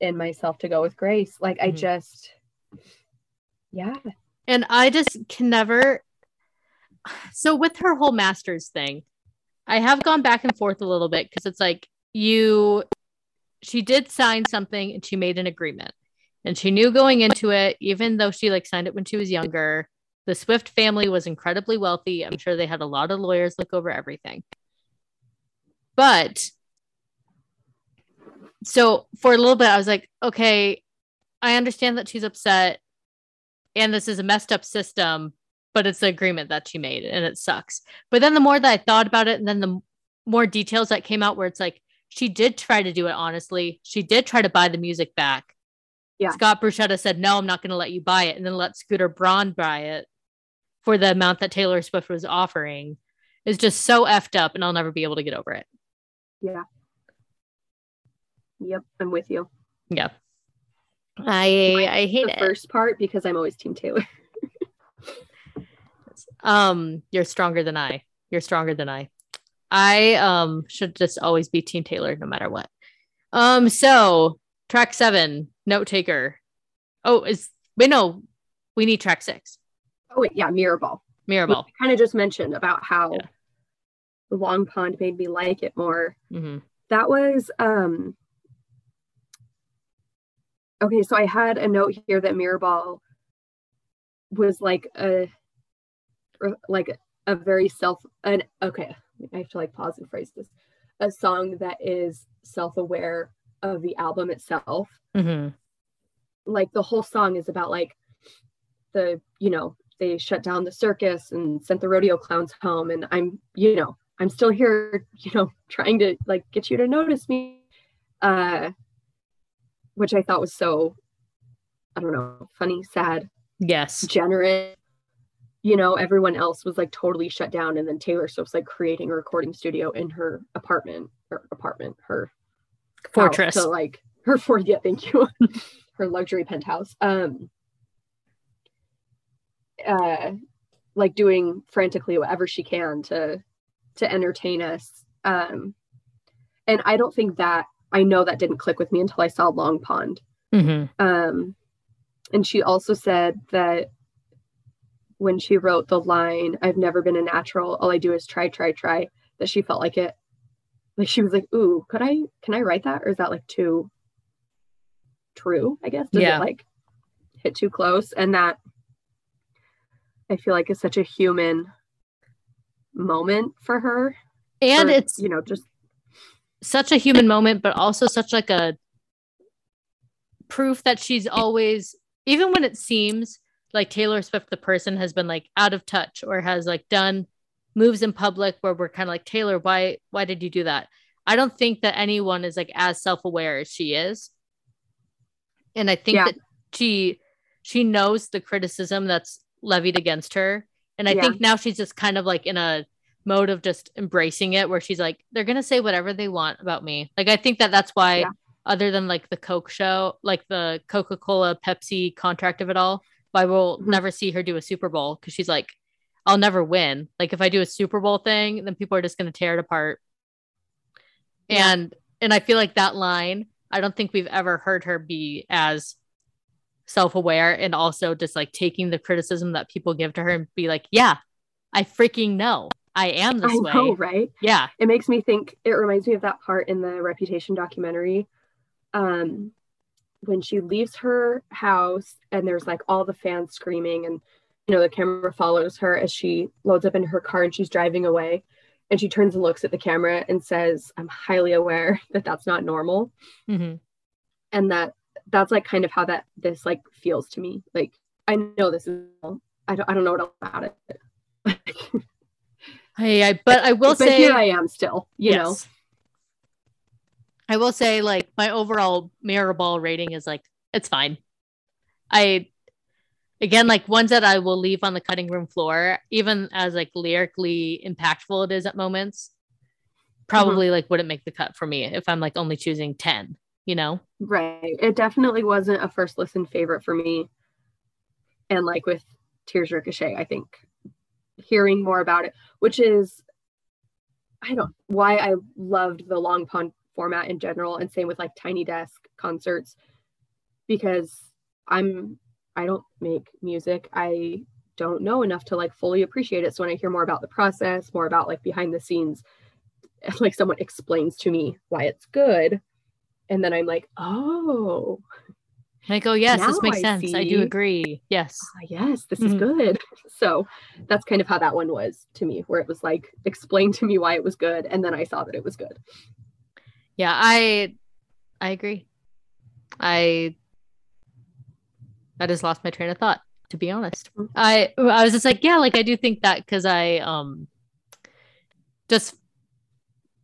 in myself to go with Grace. Like mm-hmm. I just yeah. And I just can never so with her whole masters thing, I have gone back and forth a little bit because it's like you she did sign something and she made an agreement. And she knew going into it, even though she like signed it when she was younger, the Swift family was incredibly wealthy. I'm sure they had a lot of lawyers look over everything. But so for a little bit, I was like, okay, I understand that she's upset and this is a messed up system, but it's the agreement that she made and it sucks. But then the more that I thought about it, and then the more details that came out where it's like, she did try to do it honestly. She did try to buy the music back. Yeah. Scott Borchetta said, no, I'm not going to let you buy it. And then let Scooter Braun buy it for the amount that Taylor Swift was offering is just so effed up and I'll never be able to get over it. Yeah. Yep. I'm with you. Yeah. I I hate the it. first part because I'm always Team Taylor. um, you're stronger than I. You're stronger than I. I um should just always be Team Taylor no matter what. Um, so track seven, note taker. Oh, is we know we need track six. Oh wait, yeah, Mirror Ball. Mirror Ball. Kind of just mentioned about how yeah. the Long Pond made me like it more. Mm-hmm. That was um okay. So I had a note here that Mirror Ball was like a like a very self an okay I have to like pause and phrase this. A song that is self-aware of the album itself. Mm-hmm. Like the whole song is about like the, you know, they shut down the circus and sent the rodeo clowns home. And I'm, you know, I'm still here, you know, trying to like get you to notice me. Uh which I thought was so I don't know, funny, sad, yes, generous you know, everyone else was like totally shut down. And then Taylor Swift's like creating a recording studio in her apartment or apartment, her fortress. So like her for yeah, thank you. her luxury penthouse. Um uh like doing frantically whatever she can to to entertain us. Um and I don't think that I know that didn't click with me until I saw Long Pond. Mm-hmm. Um and she also said that when she wrote the line, I've never been a natural, all I do is try, try, try, that she felt like it, like she was like, Ooh, could I, can I write that? Or is that like too true? I guess. Does yeah. it like hit too close? And that I feel like is such a human moment for her. And for, it's, you know, just such a human moment, but also such like a proof that she's always, even when it seems like Taylor Swift, the person, has been like out of touch or has like done moves in public where we're kind of like, Taylor, why why did you do that? I don't think that anyone is like as self-aware as she is. And I think yeah. that she she knows the criticism that's levied against her. And I yeah. think now she's just kind of like in a mode of just embracing it where she's like, they're going to say whatever they want about me. Like, I think that that's why, yeah. other than like the Coke show, like the Coca Cola Pepsi contract of it all, I will never see her do a Super Bowl because she's like, I'll never win. Like if I do a Super Bowl thing, then people are just going to tear it apart. Yeah. And and I feel like that line, I don't think we've ever heard her be as self-aware and also just like taking the criticism that people give to her and be like, yeah, I freaking know. I am this I way. Know, right? Yeah. It makes me think it reminds me of that part in the reputation documentary. Um when she leaves her house and there's like all the fans screaming and you know the camera follows her as she loads up in her car and she's driving away and she turns and looks at the camera and says i'm highly aware that that's not normal mm-hmm. and that that's like kind of how that this like feels to me. Like I know this is I don't I don't know what else about it. Hey, I but I will but say here I am still, you know. I will say, like, my overall mirror ball rating is like, it's fine. I, again, like ones that I will leave on the cutting room floor, even as like lyrically impactful it is at moments, probably mm-hmm. like wouldn't make the cut for me if I'm like only choosing 10, you know? Right. It definitely wasn't a first listen favorite for me. And like with Tears Ricochet, I think hearing more about it, which is I don't why I loved the long pond format in general and same with like tiny desk concerts because I'm I don't make music. I don't know enough to like fully appreciate it. So when I hear more about the process, more about like behind the scenes, like someone explains to me why it's good, and then I'm like, oh, Like, oh, yes, this makes I sense. I do agree. Yes. ah, yes, this is Mhm. good. So that's kind of how that one was to me, where it was like explain to me why it was good, and then I saw that it was good. Yeah, I I agree. I I just lost my train of thought, to be honest. Mm. I I was just like, yeah, like I do think that because I um just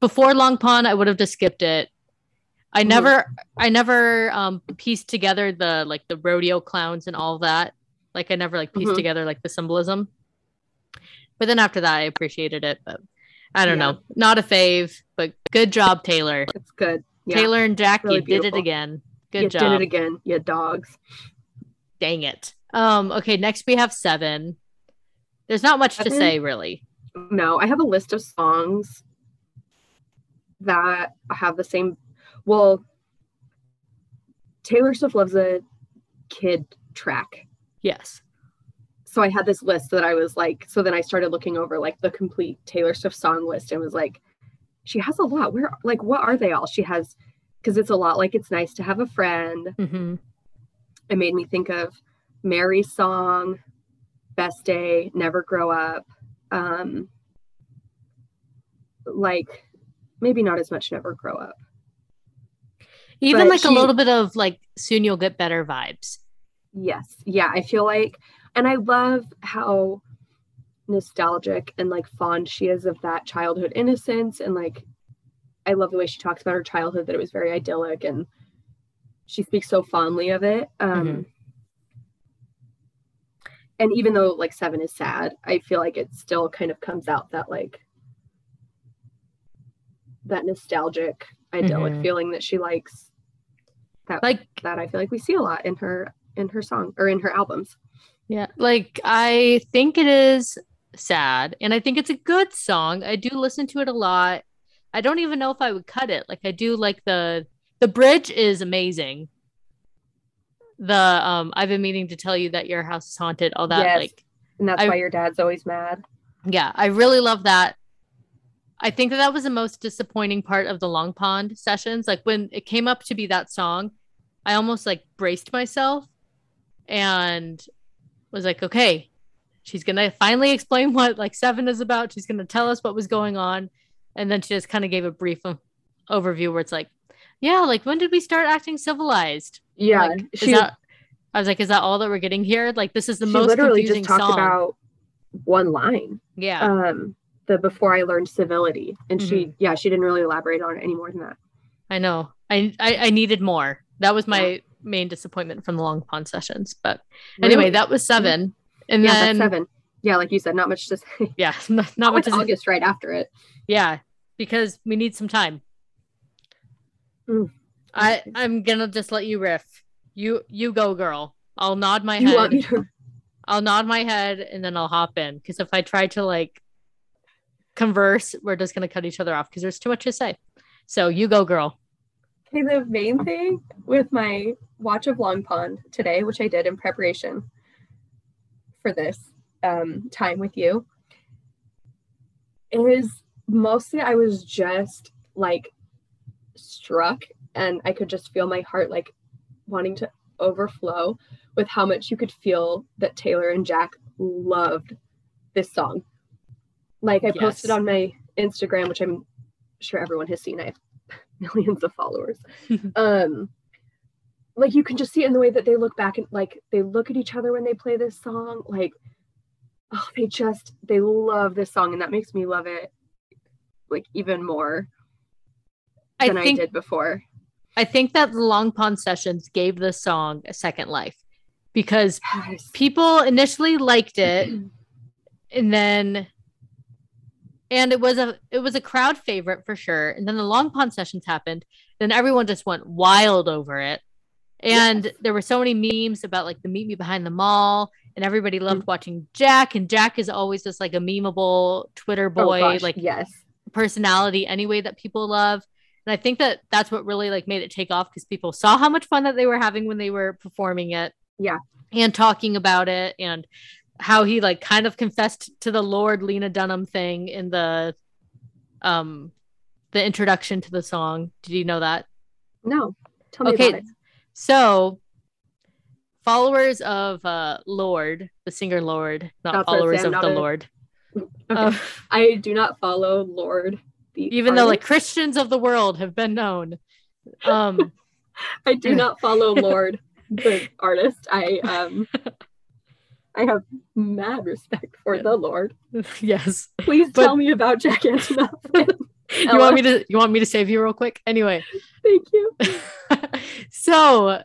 before Long Pond, I would have just skipped it. I Mhm. never I never um pieced together the like the rodeo clowns and all that. Like I never like pieced Mhm. together like the symbolism. But then after that I appreciated it, but I don't Yeah. know. Not a fave, but good job, Taylor. It's good. Yeah. Taylor and Jack, really you did it again. Good you job. did it again, you dogs. Dang it. Um, okay, next we have seven. There's not much to say really. No, I have a list of songs that have the same. Well, Taylor Swift loves a kid track. Yes. So I had this list that I was like, so then I started looking over like the complete Taylor Swift song list and was like, she has a lot. Where, like, what are they all? She has, because it's a lot like It's Nice to Have a Friend. hmm It made me think of Mary's song, Best Day, Never Grow Up. Um, like maybe not as much Never Grow Up. Even But like a little bit of like soon you'll get better vibes. Yes. Yeah. I feel like, and I love how nostalgic and like fond she is of that childhood innocence. And like, I love the way she talks about her childhood, that it was very idyllic and she speaks so fondly of it. Um, Mhm. And even though like seven is sad, I feel like it still kind of comes out that like that nostalgic, idyllic Mhm. feeling that she likes. That Like that I feel like we see a lot in her in her song or in her albums. Yeah, like I think it is sad and I think it's a good song. I do listen to it a lot. I don't even know if I would cut it. Like I do like the the bridge is amazing. The um I've been meaning to tell you that your house is haunted, all that Yes. like And that's I- why your dad's always mad. yeah, I really love that. I think that that was the most disappointing part of the Long Pond sessions. Like when it came up to be that song, I almost like braced myself and was like, okay, she's gonna finally explain what like seven is about. She's gonna tell us what was going on, and then she just kind of gave a brief overview where it's like, yeah, like when did we start acting civilized? Yeah. Like, she that? I was like, is that all that we're getting here? Like, this is the she most literally confusing just talked song. about one line. yeah. Um the before I learned civility. And Mm-hmm. she yeah, she didn't really elaborate on it any more than that. I know. I, I I needed more. That was my main disappointment from the Long Pond sessions. But anyway, Really? that was 7 And yeah, then that's seven. Yeah, like you said, not much to say. yeah, not, not much. To say. August right after it. Yeah, because we need some time. Mm. I I'm gonna just let you riff. You you go, girl. I'll nod my You head. want me to I'll nod my head and then I'll hop in. Because if I try to like converse, we're just gonna cut each other off because there's too much to say. So you go, girl. Okay, the main thing with my watch of Long Pond today, which I did in preparation for this um, time with you, is mostly I was just like struck and I could just feel my heart like wanting to overflow with how much you could feel that Taylor and Jack loved this song. Like I posted on my Instagram, which I'm sure everyone has seen. I have millions of followers. um like you can just see it in the way that they look back and like they look at each other when they play this song. Like, oh, they just they love this song, and that makes me love it like even more than I, think did before. I think that the Long Pond sessions gave the song a second life because Yes. people initially liked it and then and it was a it was a crowd favorite for sure. And then the long pond sessions happened. Then everyone just went wild over it. And Yes. there were so many memes about like the meet me behind the mall. And everybody loved Mm. watching jack. And jack is always just like a memeable twitter Oh, boy gosh, like yes, personality anyway that people love. And i think that that's what really like made it take off because people saw how much fun that they were having when they were performing it Yeah. and talking about it. And how he like kind of confessed to the Lorde lena dunham thing in the um the introduction to the song did you know that no. Tell me Okay. about it. so followers of uh Lorde the singer Lorde not That's followers of not the a- lord Okay. Uh, I do not follow Lord. The even though like christians of the world have been known um I do not follow Lorde the artist. I um I have mad respect for Yeah. the Lord. yes. Please But- tell me about Jack Antonoff. You want me to you want me to save you real quick? Anyway. Thank you. so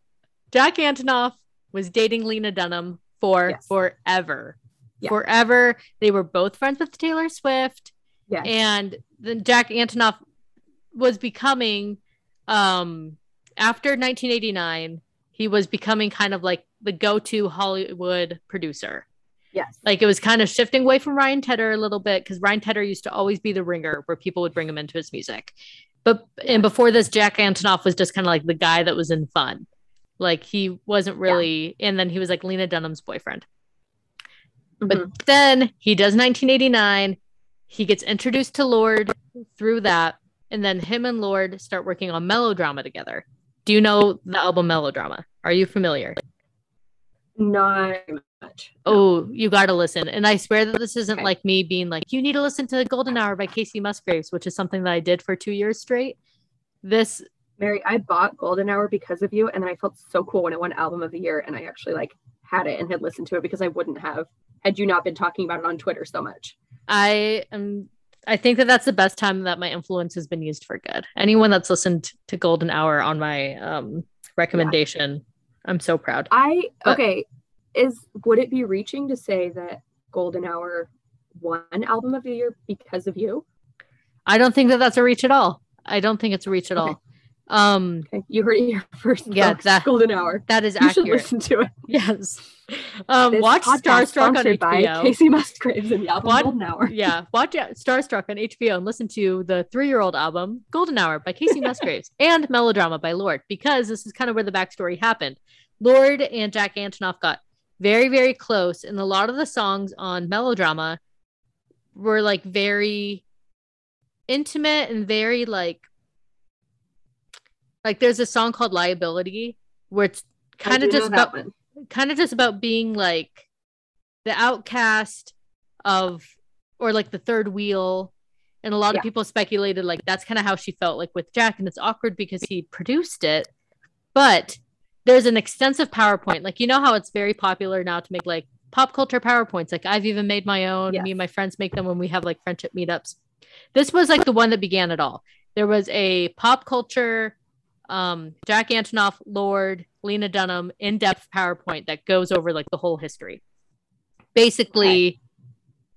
Jack Antonoff was dating Lena Dunham for Yes. forever. Yeah. Forever. They were both friends with Taylor Swift. Yes. And then Jack Antonoff was becoming um after 1989, he was becoming kind of like the go-to Hollywood producer. yes. like it was kind of shifting away from Ryan Tedder a little bit because Ryan Tedder used to always be the ringer where people would bring him into his music. But and before this, Jack Antonoff was just kind of like the guy that was in fun. Like he wasn't really, and then he was like Lena Dunham's boyfriend. But Mhm. then he does 1989. He gets introduced to Lorde through that, and then him and Lorde start working on melodrama together. Do you know the album Melodrama? Are you familiar? not much. Oh, you got to listen. And I swear that this isn't Okay. like me being like, you need to listen to the Golden Hour by Kacey Musgraves, which is something that I did for two years straight. This, Mary, I bought Golden Hour because of you, and then I felt so cool when it won Album of the Year, and I actually like had it and had listened to it because I wouldn't have had you not been talking about it on Twitter so much. I am, I think that that's the best time that my influence has been used for good. Anyone that's listened to Golden Hour on my um, recommendation, I'm so proud. I But- okay. Is would it be reaching to say that Golden Hour won Album of the Year because of you? I don't think that that's a reach at all. I don't think it's a reach at Okay. all. Um, Okay, you heard it here first. Yeah, folks. that- Golden Hour. that is You should accurate. listen to it. Yes. Um, This watch Starstruck on sponsored by HBO. Kacey Musgraves and the album What? Golden Hour. yeah, watch Starstruck on HBO and listen to the three-year-old album Golden Hour by Kacey Musgraves and Melodrama by Lorde because this is kind of where the backstory happened. Lorde and Jack Antonoff got very, very close, and a lot of the songs on Melodrama were like very intimate and very like like there's a song called Liability where it's kind of just about kind of just about being like the outcast of or like the third wheel. And a lot Yeah. of people speculated like that's kind of how she felt like with jack. And it's awkward because he produced it. But there's an extensive powerpoint. Like you know how it's very popular now to make like pop culture powerpoints? Like i've even made my own. Yes. me and my friends make them when we have like friendship meetups. This was like the one that began it all. There was a pop culture um jack antonoff Lorde lena dunham in-depth powerpoint that goes over like the whole history. Basically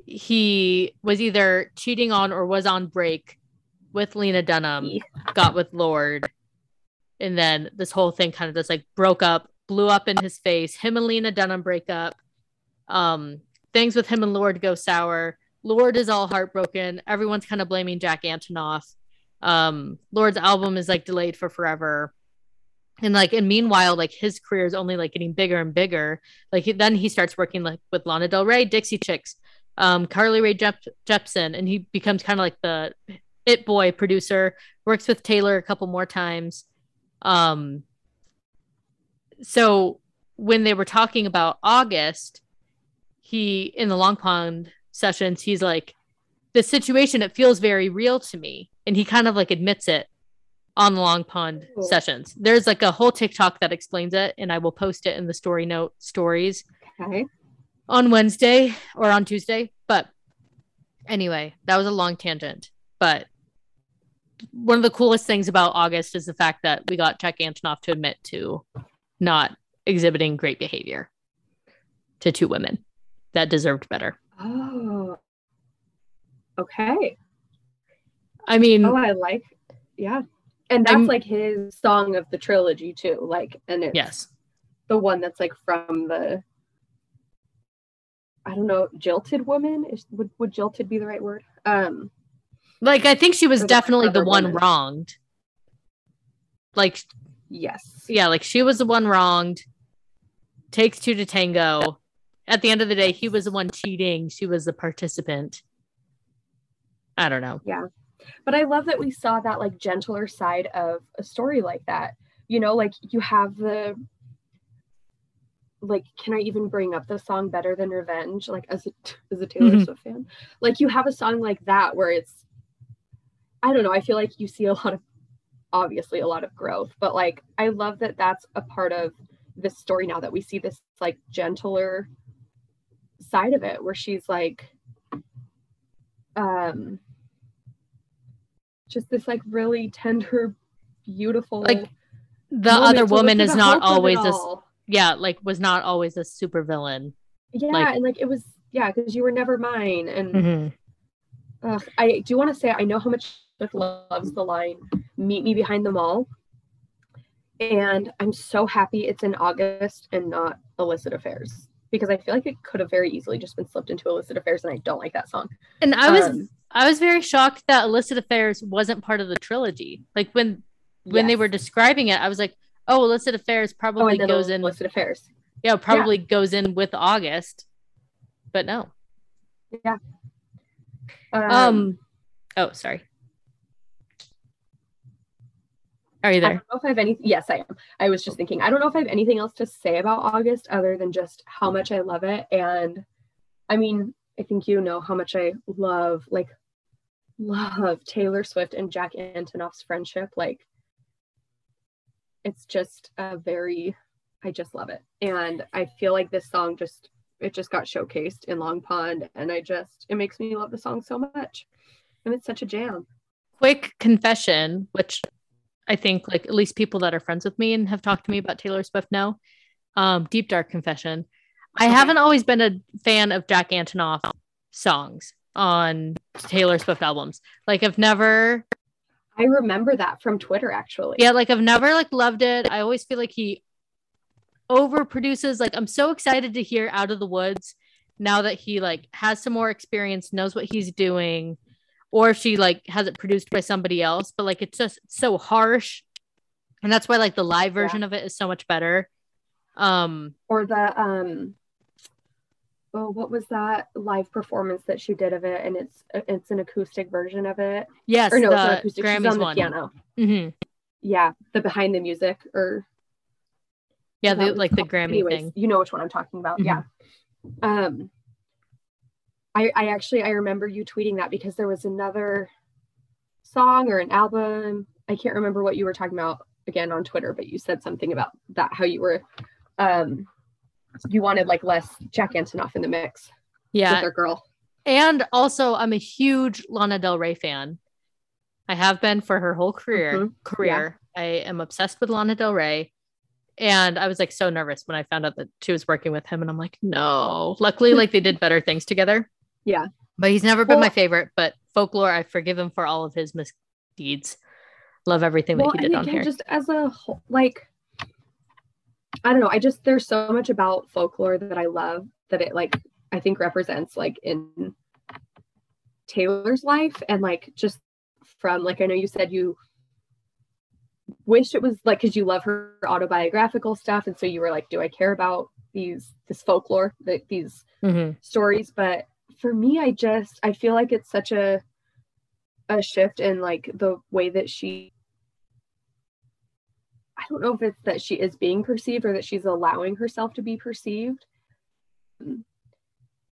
he was either cheating on or was on break with lena dunham Yeah. got with Lorde and then this whole thing kind of just like broke up blew up in his face. Him and lena dunham break up. Um things with him and Lorde go sour. Lorde is all heartbroken. Everyone's kind of blaming jack antonoff um Lorde's album is like delayed for forever. And like and meanwhile like his career is only like getting bigger and bigger. Like he, then he starts working like with lana del rey dixie chicks um carly Rae Jep- jepsen and he becomes kind of like the it boy producer. Works with taylor a couple more times. Um so when they were talking about august he in the long pond sessions he's like the situation it feels very real to me and he kind of like admits it on the Long Pond Ooh. sessions. There's like a whole TikTok that explains it, and I will post it in the story note stories Okay. on Wednesday or on Tuesday. But anyway, that was a long tangent. But one of the coolest things about August is the fact that we got Jack Antonoff to admit to not exhibiting great behavior to two women that deserved better. Oh. Okay. I mean, Oh, I like. Yeah. And that's I'm- like his song of the trilogy too. Like, and it's yes. the one that's like from the. I don't know, jilted woman. Is would would jilted be the right word? Um. Like I think she was definitely the one woman. wronged. Like Yes. yeah, like she was the one wronged. Takes two to tango. At the end of the day, he was the one cheating. She was the participant. I don't know. But I love that we saw that like gentler side of a story like that. You know, like you have the like can I even bring up the song Better Than Revenge like as a as a Taylor Mhm. Swift fan? Like you have a song like that where it's I don't know, I feel like you see a lot of obviously a lot of growth, but like I love that that's a part of this story now that we see this like gentler side of it where she's like um just this like really tender beautiful Like, The other woman is not hope of it always this all. yeah, like was not always a super villain. yeah like- and like it was yeah because you were never mine and Mhm. ugh, i do want to say i know how much Swift loves the line meet me behind the mall and i'm so happy it's in august and not illicit affairs because i feel like it could have very easily just been slipped into illicit affairs and i don't like that song And I was Um, I was very shocked that illicit affairs wasn't part of the trilogy. Like when when they were describing it, I was like, oh, illicit affairs oh, probably then goes in illicit affairs yeah, probably goes in with August. But no. um, Um oh sorry. Are you I there? don't know if I have any. Yes, I am. I was just thinking. I don't know if I have anything else to say about August other than just how much I love it. And I mean, I think you know how much I love, like, love Taylor Swift and Jack Antonoff's friendship. Like, it's just a very, I just love it. And I feel like this song just, it just got showcased in Long Pond. And I just, it makes me love the song so much. And it's such a jam. Quick confession, which I think like at least people that are friends with me and have talked to me about Taylor Swift know. Um, deep dark confession. I haven't always been a fan of Jack Antonoff songs on Taylor Swift albums. Like I've never I remember that from Twitter actually. yeah, like I've never like loved it. I always feel like he overproduces. Like I'm so excited to hear Out of the Woods now that he like has some more experience, knows what he's doing, or if she like has it produced by somebody else. But like it's just so harsh, and that's why like the live version of it is so much better. Um, or the um oh what was that live performance that she did of it and it's it's an acoustic version of it yes, or no it's not the acoustic she's Grammys on the one. piano hmm yeah the behind the music or Yeah, the, like it's the? Grammy Anyways, thing. you know which one i'm talking about Mhm. yeah um i i actually i remember you tweeting that because there was another song or an album i can't remember what you were talking about again on twitter but you said something about that how you were um you wanted like less jack antonoff in the mix Yeah, with girl And also, I'm a huge Lana Del Rey fan. I have been for her whole career. Mhm. Career. I am obsessed with Lana Del Rey. And I was like so nervous when I found out that she was working with him. And I'm like, no. Luckily, like they did better things together. Yeah. But he's never been Well- my favorite. But folklore, I forgive him for all of his misdeeds. Love everything well, that he did on here. just as a whole, like, I don't know. I just there's so much about folklore that I love that it like I think represents like in Taylor's life and like just from like I know you said you wish it was like because you love her autobiographical stuff and so you were like, do I care about these this folklore that these Mhm. stories but for me i just i feel like it's such a a shift in like the way that she i don't know if it's that she is being perceived or that she's allowing herself to be perceived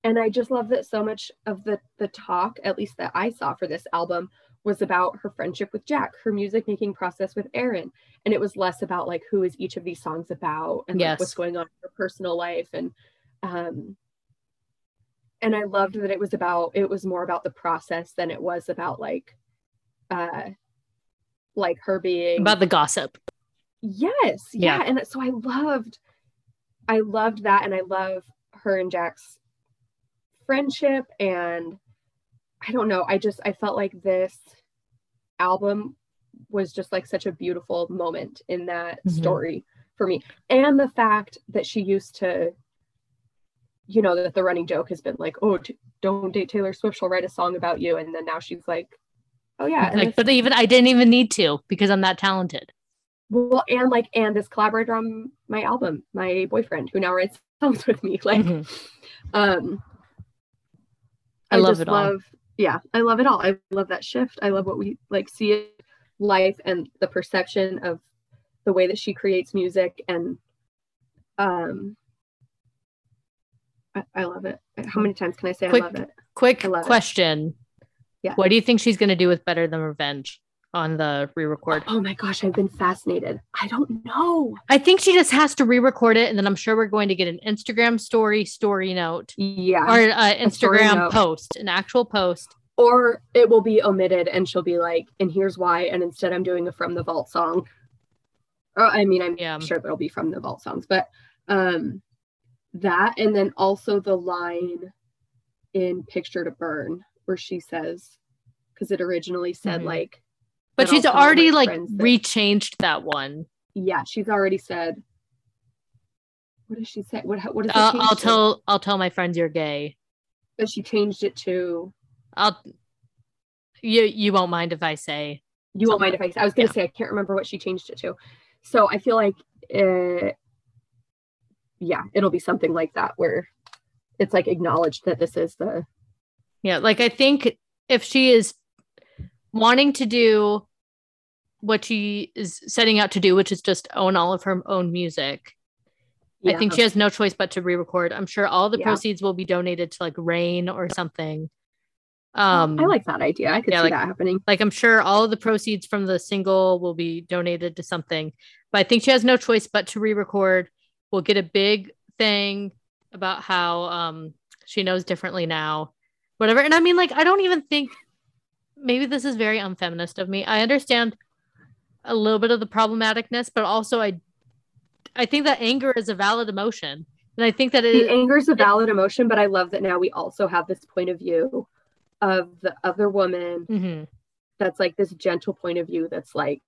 and i just love that so much of the the talk at least that i saw for this album was about her friendship with Jack, her music making process with Aaron. And it was less about like who is each of these songs about and like, Yes. what's going on in her personal life. And um and I loved that it was about it was more about the process than it was about like uh like her being About the gossip. Yes. Yeah. Yeah. And so I loved, I loved that. And I love her and Jack's friendship. And I don't know. I just, I felt like this album was just like such a beautiful moment in that Mhm. story for me. And the fact that she used to, you know, that the running joke has been like, oh, t- don't date Taylor Swift. She'll write a song about you. And then now she's like, oh, yeah. like, but even I didn't even need to because I'm that talented. Well, and like, and this collaborator on my album, my boyfriend, who now writes songs with me, like, Mhm. um, I love just it all. Yeah, I love it all. I love that shift. I love what we like see it, life and the perception of the way that she creates music, and um, I, I love it. How many times can I say Quick- I love it? Quick love it. question. Yeah. What do you think she's going to do with Better Than Revenge on the re record? Oh my gosh, I've been fascinated. I don't know. I think she just has to re record it. And then I'm sure we're going to get an Instagram story, story note, Yeah. or an story Instagram post, an actual post. or it will be omitted and she'll be like and here's why and instead i'm doing a from the vault song or i mean i'm Yeah. sure there'll be from the vault songs but um that and then also the line in picture to burn where she says because it originally said Mhm. like But she's tell already like that- rechanged that one. yeah she's already said what does she say what what does it I'll, I'll to? tell I'll tell my friends you're gay. but she changed it to I'll you you won't mind if I say You won't mind if I. I was gonna Yeah. say I can't remember what she changed it to. So I feel like, uh, yeah, it'll be something like that where it's like acknowledged that this is the Yeah, like I think if she is wanting to do what she is setting out to do, which is just own all of her own music, I think she has no choice but to re-record. I'm sure all the Yeah. proceeds will be donated to like Rain or something. Um, I like that idea. I could yeah, see like- that happening. like I'm sure all of the proceeds from the single will be donated to something. But I think she has no choice but to re-record. We'll get a big thing about how um she knows differently now. Whatever. And I mean like I don't even think maybe this is very unfeminist of me. I understand a little bit of the problematicness, but also I I think that anger is a valid emotion. And I think that it anger is a valid emotion, but I love that now we also have this point of view of the other woman Mhm. that's like this gentle point of view that's like,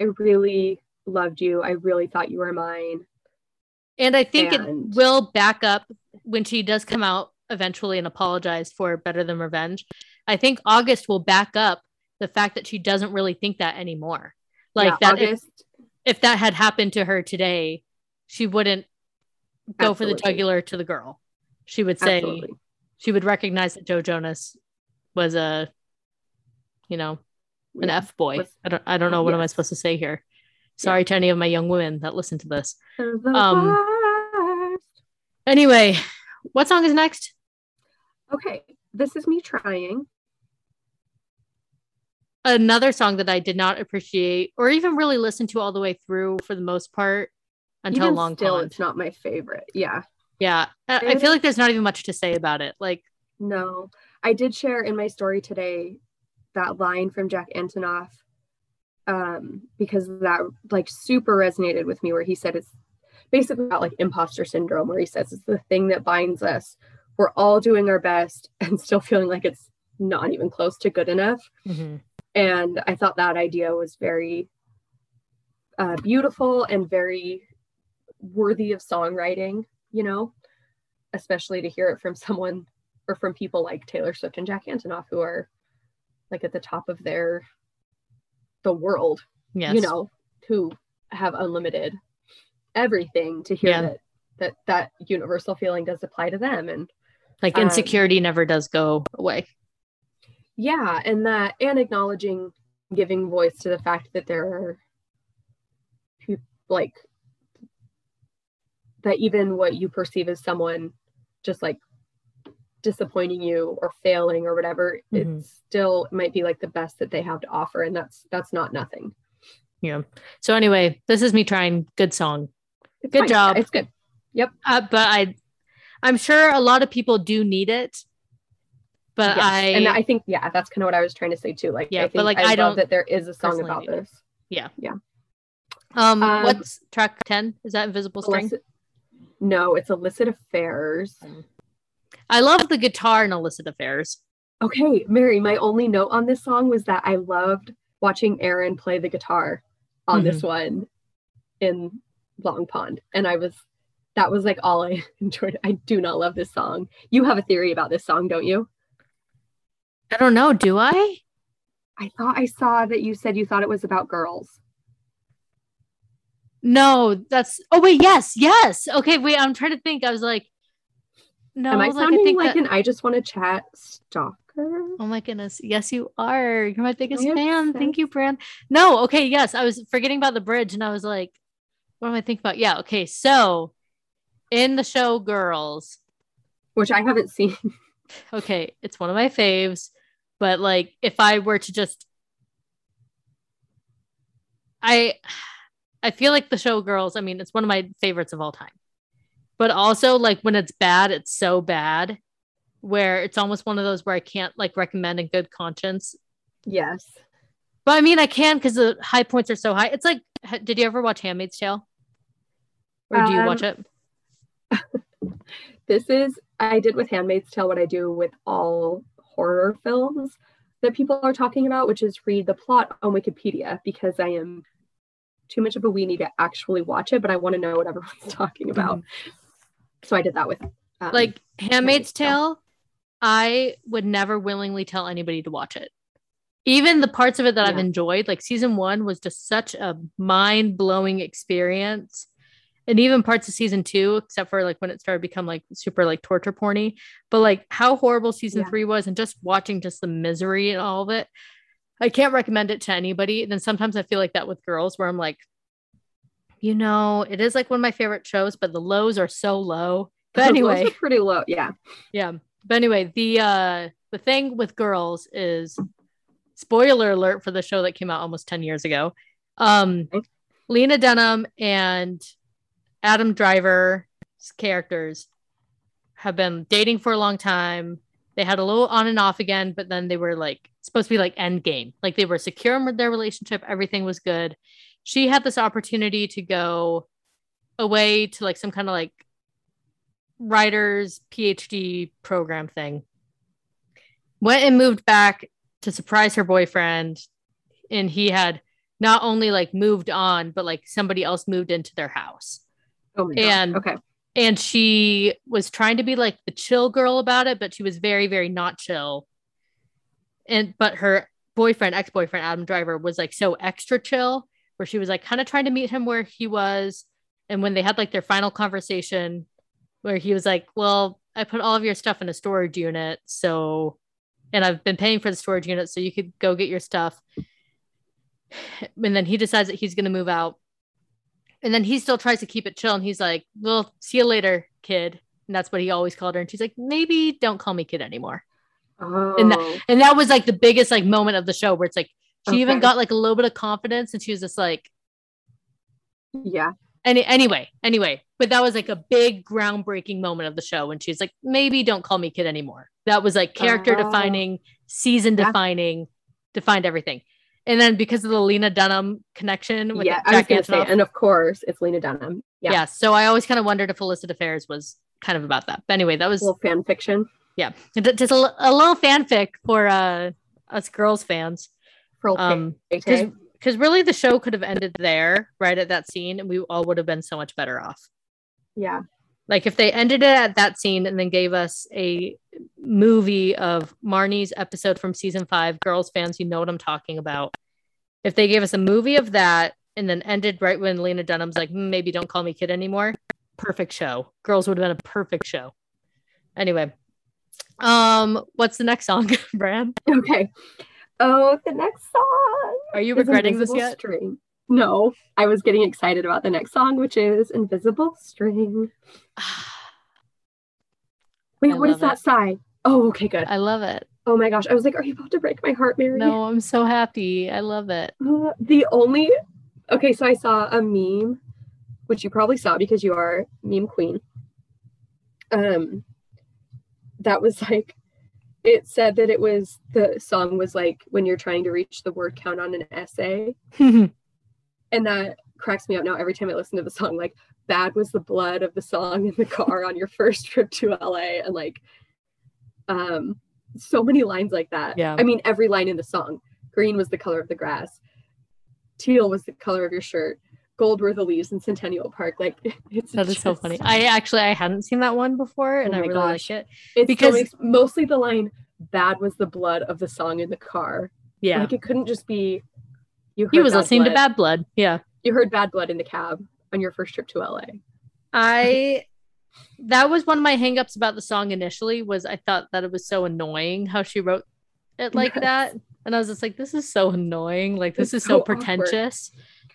I really loved you. I really thought you were mine. And I think And- it will back up when she does come out eventually and apologize for Better Than Revenge. I think August will back up the fact that she doesn't really think that anymore. Like Yeah, that if, August, if that had happened to her today, she wouldn't go for the jugular to the girl. She would say absolutely. she would recognize that Joe Jonas was a you know, an Yeah. F boy. I don't I don't know what am I supposed to say here. Sorry to any of my young women that listen to this. Um. Anyway, what song is next? Okay, this is me trying. another song that I did not appreciate or even really listen to all the way through for the most part until Even Long still, Pond. it's not my favorite. Yeah, Yeah, I, I feel like there's not even much to say about it. Like, no. I did share in my story today that line from Jack Antonoff um, because that like super resonated with me, where he said it's basically about like imposter syndrome, where he says it's the thing that binds us. We're all doing our best and still feeling like it's not even close to good enough. and i thought that idea was very uh, beautiful and very worthy of songwriting you know especially to hear it from someone or from people like taylor swift and jack antonoff who are like at the top of their the world yes, you know who have unlimited everything to hear Yeah. that that that universal feeling does apply to them and like um, insecurity never does go away. yeah and that and acknowledging giving voice to the fact that there are peop like that even what you perceive as someone just like disappointing you or failing or whatever, Mhm. it still might be like the best that they have to offer. And that's that's not nothing. Yeah. So anyway, this is me trying good song. It's Good fine. job. It's good. Uh, but I I'm sure a lot of people do need it. But Yes. I and I think yeah, that's kind of what I was trying to say too. Like Yeah, I but, like, I, I don't that there is a song about this it. yeah um, Um, what's track 10? Is that Invisible String? Illicit- no, it's illicit affairs. I love the guitar in Illicit Affairs. Okay, Mary, my only note on this song was that I loved watching Aaron play the guitar on Mm-hmm. this one in Long Pond. And I was, that was like all I enjoyed. I do not love this song. You have a theory about this song, don't you? I don't know, do I? I thought I saw that you said you thought it was about girls. No, that's oh wait, yes, yes. Okay, wait, I'm trying to think. I was like, no, Am I like sounding I think like that, an I just want to chat stalker? Oh my goodness. Yes, you are. You're my biggest fan. Thank you, Brand. No, okay, yes. I was forgetting about the bridge and I was like, what am I thinking about? Yeah, okay. So in the show Girls, Which I haven't seen. okay, it's one of my faves, but like if I were to just I I feel like the show Girls, I mean, it's one of my favorites of all time. But also like when it's bad, it's so bad where it's almost one of those where I can't like recommend in good conscience. Yes. But I mean, I can because the high points are so high. It's like, did you ever watch Handmaid's Tale? Or do you um, watch it? This is I did with Handmaid's Tale what I do with all horror films that people are talking about, which is read the plot on Wikipedia because I am too much of a weenie to actually watch it, but I want to know what everyone's talking about. Mm-hmm. So I did that with um, Like Handmaid's Tale. I would never willingly tell anybody to watch it. Even the parts of it that I've enjoyed, like season one was just such a mind blowing experience. And even parts of season two, except for like when it started to become like super like torture porny, but like how horrible season Yeah. three was and just watching just the misery and all of it. I can't recommend it to anybody. And then sometimes I feel like that with girls where I'm like, you know, it is like one of my favorite shows, but the lows are so low. But anyway, pretty low. Yeah. yeah. But anyway, the uh the thing with girls is spoiler alert for the show that came out almost 10 years ago. Um Okay. Lena Dunham and Adam Driver's characters have been dating for a long time. They had a little on and off again, but then they were like supposed to be like end game. Like they were secure in their relationship, everything was good. She had this opportunity to go away to like some kind of like writer's PhD program thing. Went and moved back to surprise her boyfriend, and he had not only like moved on, but like somebody else moved into their house. Oh my And- god. Okay. And she was trying to be like the chill girl about it, but she was very, very not chill. And but her boyfriend, ex-boyfriend Adam Driver, was like so extra chill, where she was like kind of trying to meet him where he was. And when they had like their final conversation, where he was like, Well, I put all of your stuff in a storage unit, so and I've been paying for the storage unit, so you could go get your stuff. And then he decides that he's gonna move out. And then he still tries to keep it chill. And he's like, Well, see you later, kid. And that's what he always called her. And she's like, Maybe don't call me kid anymore. Oh. And And that was like the biggest like moment of the show where it's like she even got like a little bit of confidence and she was just like, yeah. any anyway, anyway. But that was like a big groundbreaking moment of the show when she's like, maybe don't call me kid anymore. That was like character Oh. defining, season Yeah. defining, defined everything. And then because of the Lena Dunham connection with Yeah. I was Jack gonna say, and of course it's Lena Dunham. yeah. Yeah. So I always kind of wondered if Illicit Affairs was kind of about that. But anyway, that was a little fan fiction yeah, just a, a little fanfic for uh us girls fans. Um, because because really the show could have ended there, right at that scene, and we all would have been so much better off. Yeah. Like if they ended it at that scene and then gave us a movie of Marnie's episode from season five, girls fans, you know what I'm talking about. If they gave us a movie of that and then ended right when Lena Dunham's like, "Hmm, maybe don't call me kid anymore, perfect show. Girls would have been a perfect show. Anyway, um, what's the next song, Bran? Okay. Oh, the next song. Are you regretting this yet? String. No, I was getting excited about the next song, which is Invisible String. Wait, what is love that it. sigh? Oh, okay, good. I love it. Oh my gosh. I was like, are you about to break my heart, Mary? No, I'm so happy. I love it. Uh, the only okay, so I saw a meme, which you probably saw because you are meme queen. Um that was like it said that it was the song was like when you're trying to reach the word count on an essay. and that cracks me up now every time I listen to the song. Like bad was the blood of the song in the car on your first trip to LA. And like um so many lines like that. Yeah. I mean every line in the song. Green was the color of the grass. Teal was the color of your shirt. Gold were the leaves in Centennial Park. Like it's that is so funny. I actually I hadn't seen that one before and Oh I really gosh. like it. It's because- mostly the line "bad was the blood of the song in the car." Yeah. Like it couldn't just be you. he was listening to Bad Blood. Yeah. You heard "Bad Blood" in the cab on your first trip to LA. I that was one of my hangups about the song initially was I thought that it was so annoying how she wrote it like Yes. that. And I was just like, this is so annoying. Like this It's is so, so awkward. pretentious.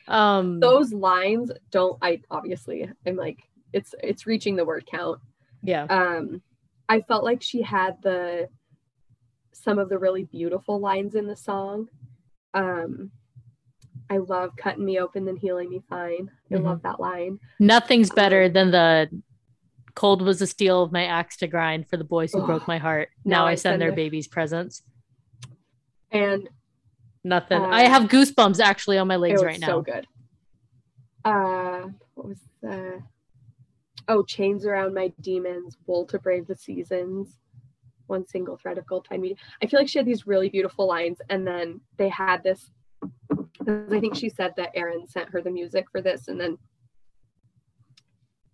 Um Those lines don't. I obviously I'm like it's it's reaching the word count. yeah. Um, I felt like she had the some of the really beautiful lines in the song. Um, I love cutting me open then healing me fine. I Mhm. love that line. Nothing's better Um, than the cold was the steel of my axe to grind for the boys who Oh, broke my heart. Now, I send their the- babies presents. And Nothing. Uh, I have goosebumps actually on my legs right now. so good. Uh, what was the? Oh, chains around my demons, wool to brave the seasons, one single thread of gold tied me. I feel like she had these really beautiful lines, and then they had this. I think she said that Aaron sent her the music for this, and then,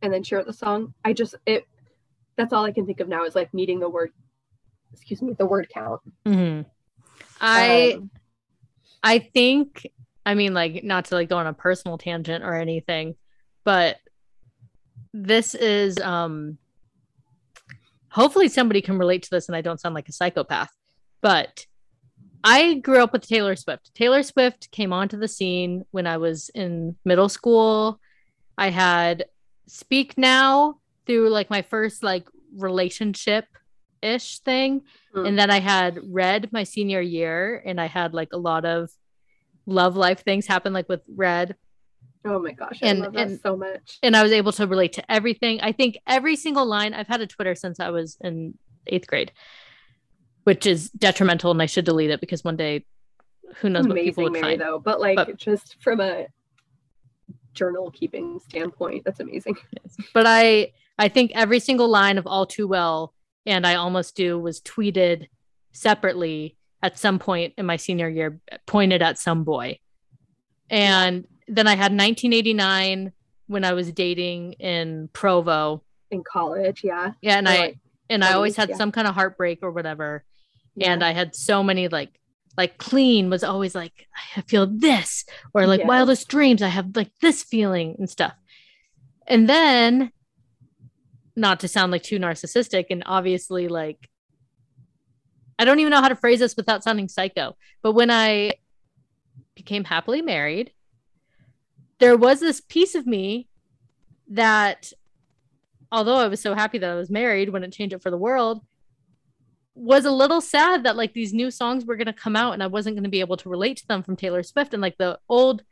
and then she wrote the song. I just it. That's all I can think of now is like meeting the word. Excuse me, the word count. Mhm. I Um, I think I mean like not to like go on a personal tangent or anything, but this is um hopefully somebody can relate to this and I don't sound like a psychopath. But I grew up with Taylor Swift. Taylor Swift came onto the scene when I was in middle school. I had Speak Now through like my first like relationship ish thing. Hmm. And then I had Red my senior year and I had like a lot of love life things happen like with Red oh my gosh, I and- love that and- so much. and I was able to relate to everything. I think every single line I've had a Twitter since I was in eighth grade, which is detrimental, and I should delete it because one day, who knows what people amazing would Mary find. though but like But- just from a journal keeping standpoint that's amazing But I, I think every single line of All Too Well and I Almost Do was tweeted separately at some point in my senior year, pointed at some boy, and then I had 1989 when I was dating in Provo. in college yeah Yeah, and Or, I like, and I always 20s, had yeah. some kind of heartbreak or whatever. yeah. And I had so many like like clean was always like I feel this or like Yes. wildest dreams I have like this feeling and stuff. And then not to sound like too narcissistic and obviously like I don't even know how to phrase this without sounding psycho, but when I became happily married, there was this piece of me that although I was so happy that I was married when it changed it for the world, was a little sad that like these new songs were going to come out and I wasn't going to be able to relate to them from Taylor Swift and like the old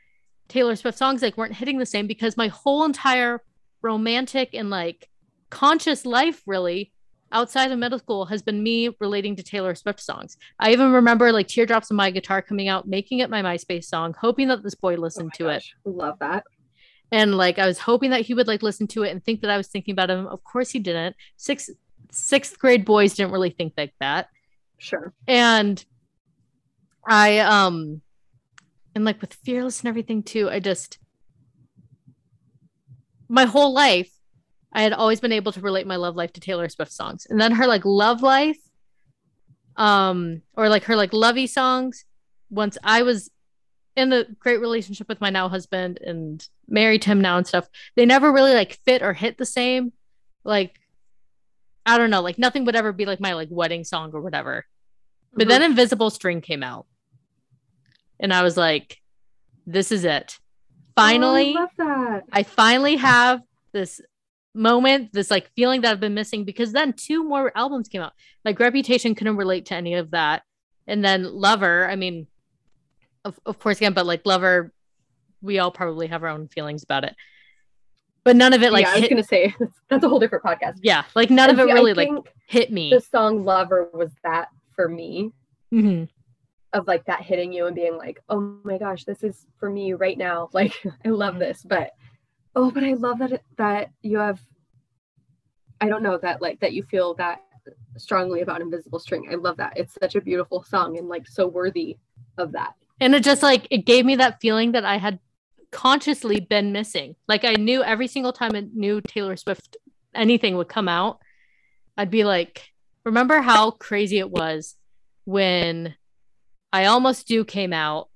Taylor Swift songs like weren't hitting the same because my whole entire romantic and like conscious life really outside of middle school has been me relating to Taylor Swift songs. I even remember like Teardrops on My Guitar coming out, making it my MySpace song, hoping that this boy Oh listened my to it love that and like I was hoping that he would like listen to it and think that I was thinking about him. Of course he didn't. Sixth sixth grade boys didn't really think like that. sure And I um and like with fearless and everything too, I just my whole life I had always been able to relate my love life to Taylor Swift songs. And then her like love life um or like her like lovey songs once I was in the great relationship with my now husband and married him now and stuff they never really like fit or hit the same. Like i don't know like nothing would ever be like my like wedding song or whatever. But Mhm. then invisible string came out. And i was like this is it. Finally oh, I I finally have this moment, this like feeling that I've been missing because then two more albums came out. Like Reputation couldn't relate to any of that. And then Lover, I mean, of, of course, again, but like Lover, we all probably have our own feelings about it. But none of it like yeah, I was hit, gonna say that's a whole different podcast. yeah, like none of it I really like hit me. the song Lover was that for me Mhm. of like that hitting you and being like, oh my gosh, this is for me right now. Like I love this, but oh, but I love that that you have. I don't know that like that you feel that strongly about Invisible String. I love that. It's such a beautiful song and like so worthy of that. And it just like it gave me that feeling that I had consciously been missing. Like I knew every single time a new Taylor Swift anything would come out, I'd be like, remember how crazy it was when I almost do came out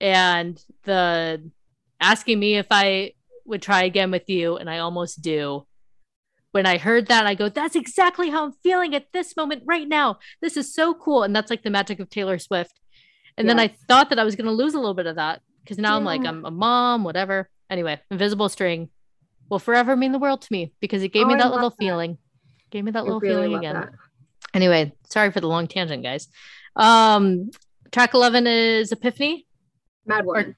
and the asking me if I would try again with you and I almost do. When I heard that, I go, that's exactly how I'm feeling at this moment right now. This is so cool. And that's like the magic of Taylor Swift. And then I thought that I was going to lose a little bit of that because now I'm like, I'm a mom, whatever. Anyway, Invisible String will forever mean the world to me because it gave Oh, me that little that. feeling. Gave me that I little really feeling again. that. Anyway, sorry for the long tangent, guys. Um, track 11 is Epiphany, Mad Woman.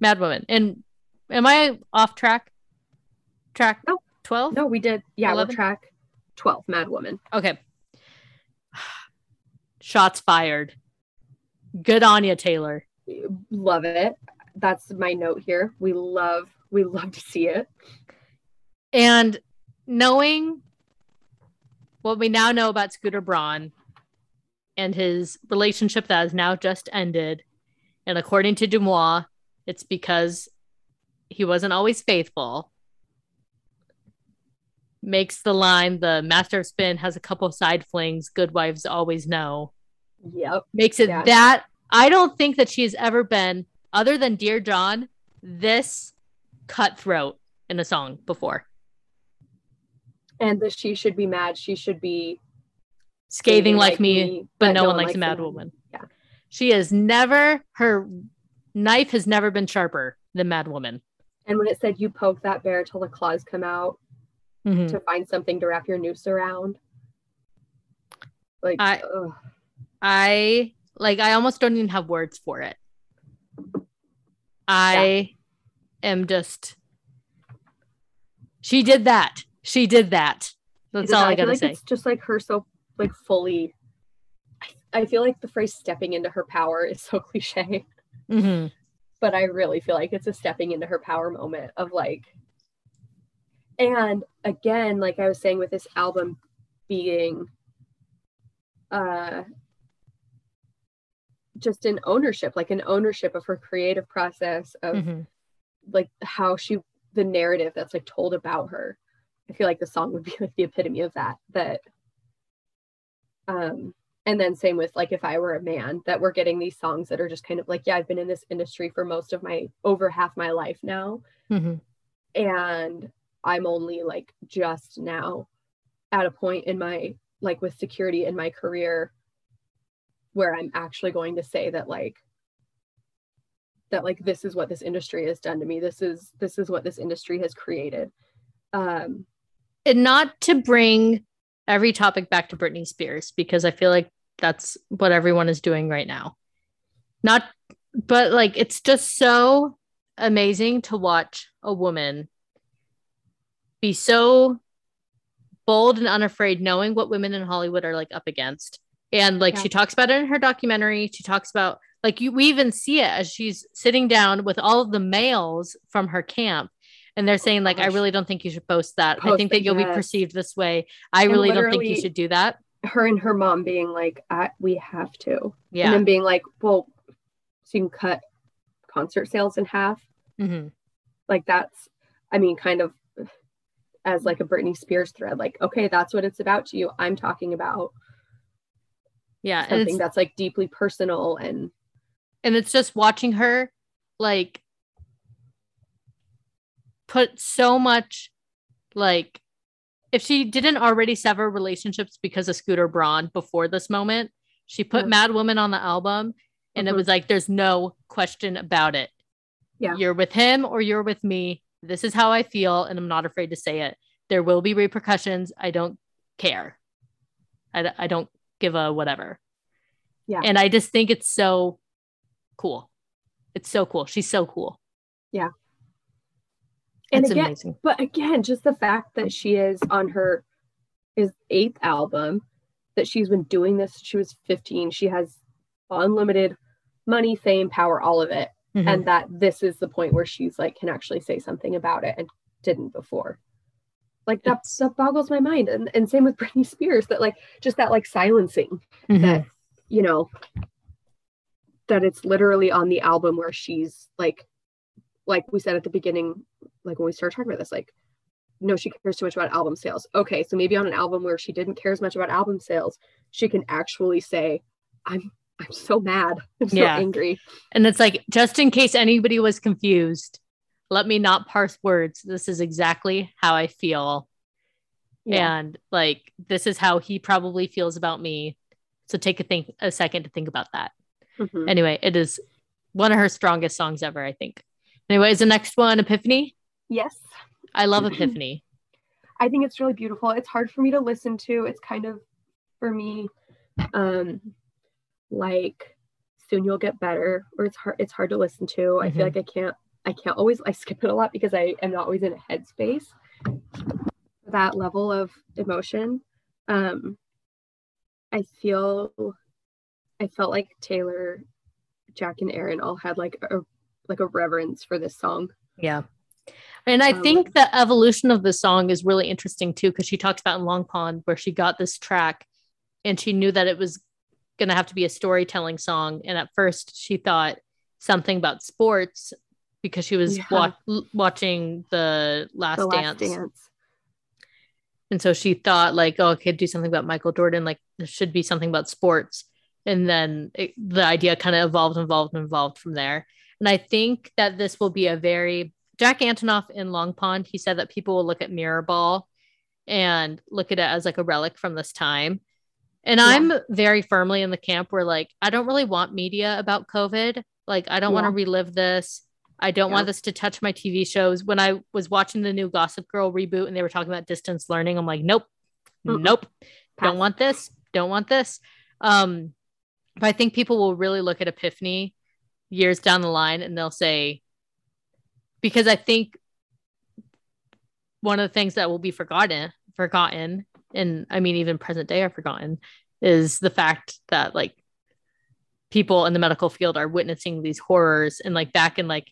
Mad Woman. And am I off track? Track No. 12? No, we did. Yeah, 11? we're track 12, Mad Woman. Okay. Shots fired. Good on you, Taylor. Love it. That's my note here. We love, we love to see it. And knowing what we now know about Scooter Braun and his relationship that has now just ended, and according to DeuxMoi, it's because he wasn't always faithful. Makes the line the master of spin has a couple side flings, good wives always know. Yep. Makes it Yeah. that I don't think that she has ever been, other than Dear John, this cutthroat in a song before. And the she should be mad. She should be scathing like, me, but, no, one likes a mad woman. Yeah. She has never her knife has never been sharper than Mad Woman. And when it said you poke that bear till the claws come out Mhm. to find something to wrap your noose around. Like I- ugh. I like I almost don't even have words for it. I am just she did that. She did that. That's all I, feel gotta like say. It's just like her so like fully I- I feel like the phrase stepping into her power is so cliche, Mhm. But I really feel like it's a stepping into her power moment of like and again, like I was saying with this album being uh just an ownership, like an ownership of her creative process of Mhm. like how she the narrative that's like told about her i feel like the song would be like the epitome of that that um and then same with like if i were a man that we're getting these songs that are just kind of like yeah i've been in this industry for most of my over half my life now. Mhm. and i'm only like just now at a point in my like with security in my career where i'm actually going to say that like that like this is what this industry has done to me. This is this is what this industry has created. Um And not to bring every topic back to Britney Spears because I feel like that's what everyone is doing right now. Not, but like it's just so amazing to watch a woman be so bold and unafraid, knowing what women in Hollywood are like up against. And like Yeah. she talks about it in her documentary. She talks about like you, we even see it as she's sitting down with all of the males from her camp. And they're saying, like, I really don't think you should post that. I think that you'll be perceived this way. I And really don't think you should do that. Her and her mom being like I, we have to and Yeah. then being like well so you can cut concert sales in half Mhm. like that's i mean kind of as like a britney spears thread like okay that's what it's about to you i'm talking about Yeah. And something that's like deeply personal and and it's just watching her like put so much like if she didn't already sever relationships because of Scooter Braun before this moment, she put. Mad Woman on the album and it Mhm. was like there's no question about it. Yeah. You're with him or you're with me. This is how I feel and I'm not afraid to say it. there will be repercussions. I don't care. I, I don't give a whatever. Yeah. And I just think it's so cool. It's so cool. She's so cool. Yeah. And It's again, amazing. but again, just the fact that she is on her his eighth album, that she's been doing this. since She was 15. She has unlimited money, fame, power, all of it. Mhm. And that this is the point where she's like can actually say something about it and didn't before. Like that, It's- that boggles my mind. And and same with Britney Spears, that like just that like silencing Mhm. that you know that it's literally on the album where she's like like we said at the beginning like when we started talking about this like no she cares too much about album sales okay so maybe on an album where she didn't care as much about album sales she can actually say i'm i'm so mad i'm so Yeah. angry And it's like, just in case anybody was confused, let me not parse words. This is exactly how I feel. And like, this is how he probably feels about me. So take a think a second to think about that. Mhm. Anyway, it is one of her strongest songs ever, I think. Anyway, is the next one Epiphany? yes I love Epiphany. I think it's really beautiful. It's hard for me to listen to. It's kind of for me um like soon you'll get better or it's hard it's hard to listen to. I Mhm. feel like I can't I can't always I skip it a lot because I am not always in a headspace that level of emotion. Um I feel I felt like Taylor, Jack and Aaron all had like a like a reverence for this song. Yeah. And I Um, think the evolution of the song is really interesting too, because she talks about in Long Pond where she got this track and she knew that it was going to have to be a storytelling song. And at first she thought something about sports because she was Yeah. wa- watching the last, The dance. last dance. And so she thought like, oh, okay, do something about Michael Jordan. Like there should be something about sports. And then it, the idea kind of evolved, and evolved, and evolved from there. And I think that this will be a very Jack Antonoff in Long Pond. He said that people will look at Mirrorball and look at it as like a relic from this time. And Yeah. I'm very firmly in the camp where like I don't really want media about COVID. Like I don't want to relive this. I don't Yeah. want this to touch my TV shows. When I was watching the new Gossip Girl reboot and they were talking about distance learning, I'm like, nope, Mm-mm. nope, don't want this, don't want this. Um, but I think people will really look at Epiphany years down the line and they'll say, because I think one of the things that will be forgotten, forgotten, and I mean even present day are forgotten, is the fact that like people in the medical field are witnessing these horrors and like back in like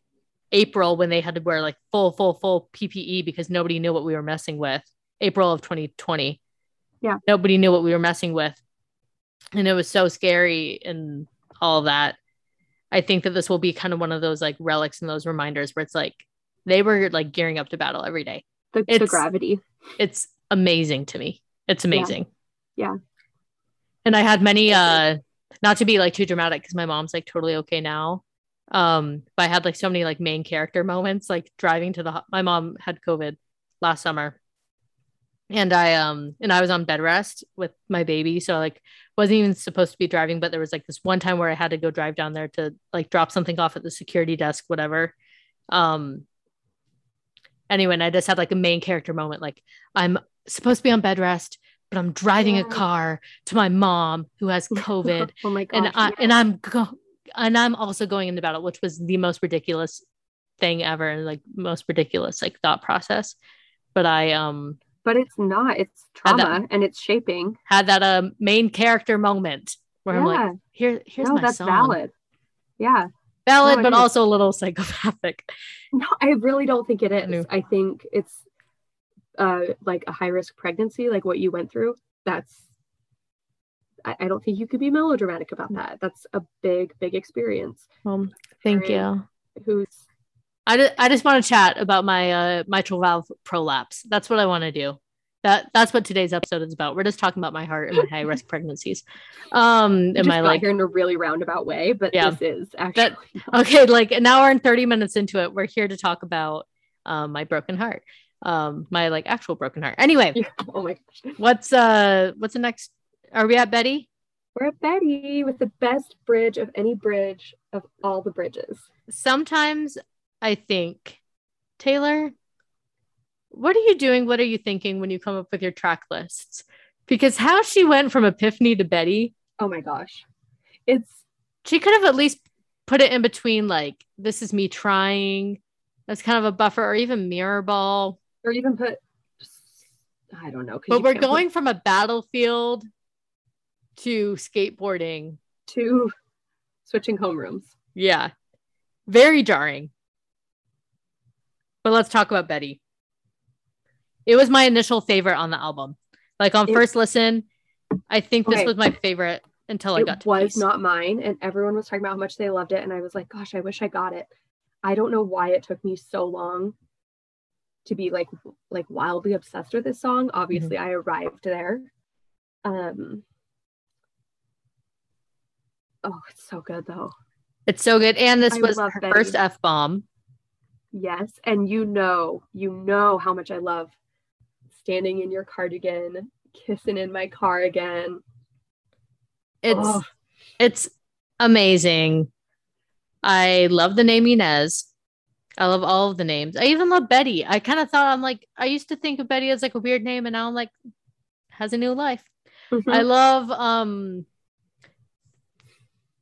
April when they had to wear like full, full, full PPE because nobody knew what we were messing with. April of 2020. Yeah. Nobody knew what we were messing with. And it was so scary and all that. I think that this will be kind of one of those like relics and those reminders where it's like they were like gearing up to battle every day. The, the It's- gravity. It's amazing to me. It's amazing. Yeah. And I had many uh not to be like too dramatic because my mom's like totally okay now. Um, but I had like so many like main character moments, like driving to the ho- my mom had COVID last summer. And I um and I was on bed rest with my baby. So like wasn't even supposed to be driving, but there was like this one time where I had to go drive down there to like drop something off at the security desk, whatever. Um anyway, and I just had like a main character moment. Like I'm supposed to be on bed rest, but I'm driving Yeah. a car to my mom who has COVID oh my god. and I and I'm go and I'm also going into battle, which was the most ridiculous thing ever, and like most ridiculous like thought process. But I um but it's not. It's Had that- trauma and it's shaping. had that um main character moment where I'm Yeah. like, here here's no, my that's song. valid. Yeah. valid, No, but is. also a little psychopathic. No, I really don't think it is. No. I think it's uh like a high risk pregnancy, like what you went through. That's I, I don't think you could be melodramatic about that. That's a big, big experience. Um, thank you. Who's I just, I just want to chat about my uh, mitral valve prolapse. That's what I want to do. That that's what today's episode is about. We're just talking about my heart and my high risk pregnancies. Um, you my got like here in a really roundabout way, but Yeah. this is actually okay, like an hour and 30 minutes into it, we're here to talk about um, my broken heart. Um, my like actual broken heart. Anyway, oh my gosh. what's uh what's the next are we at Betty? We're at Betty with the best bridge of any bridge of all the bridges. Sometimes I think Taylor, what are you doing? What are you thinking when you come up with your track lists? Because how she went from Epiphany to Betty, Oh my gosh. It's she could have at least put it in between, like, this is me trying. That's kind of a buffer, or even Mirror Ball. or even put I don't know. But we're can't put going from a battlefield to skateboarding. to switching homerooms. Yeah. Very jarring. But let's talk about Betty. It was my initial favorite on the album. Like on It- first listen, I think this was my favorite until I got it to was not mine and everyone was talking about how much they loved it and i was like gosh i wish i got it i don't know why it took me so long to be like like wildly obsessed with this song obviously Mm-hmm. i arrived there um oh it's so good though It's so good. And this I was her Betty. first F bomb. Yes and you know you know how much i love standing in your cardigan kissing in my car again It's Oh. it's amazing. I love the name Inez. I love all of the names. I even love Betty. I kind of thought I'm like I used to think of Betty as like a weird name, and now I'm like has a new life. Mhm. I love um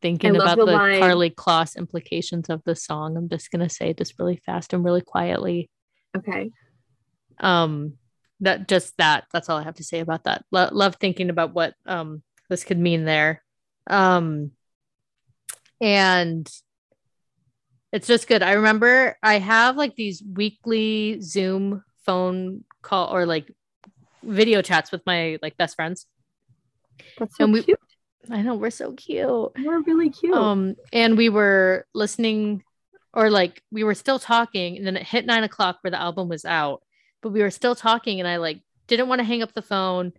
thinking about the line- Karlie Kloss implications of the song. I'm just gonna say this really fast and really quietly. okay Um that just that that's all I have to say about that. Lo- love thinking about what um this could mean there. Um and it's just good. I remember I have like these weekly Zoom phone call or like video chats with my like best friends. that's so And we- cute I know we're so cute. We're really cute Um, and we were listening, or like we were still talking, and then it hit nine o'clock where the album was out, but we were still talking, and I like didn't want to hang up the phone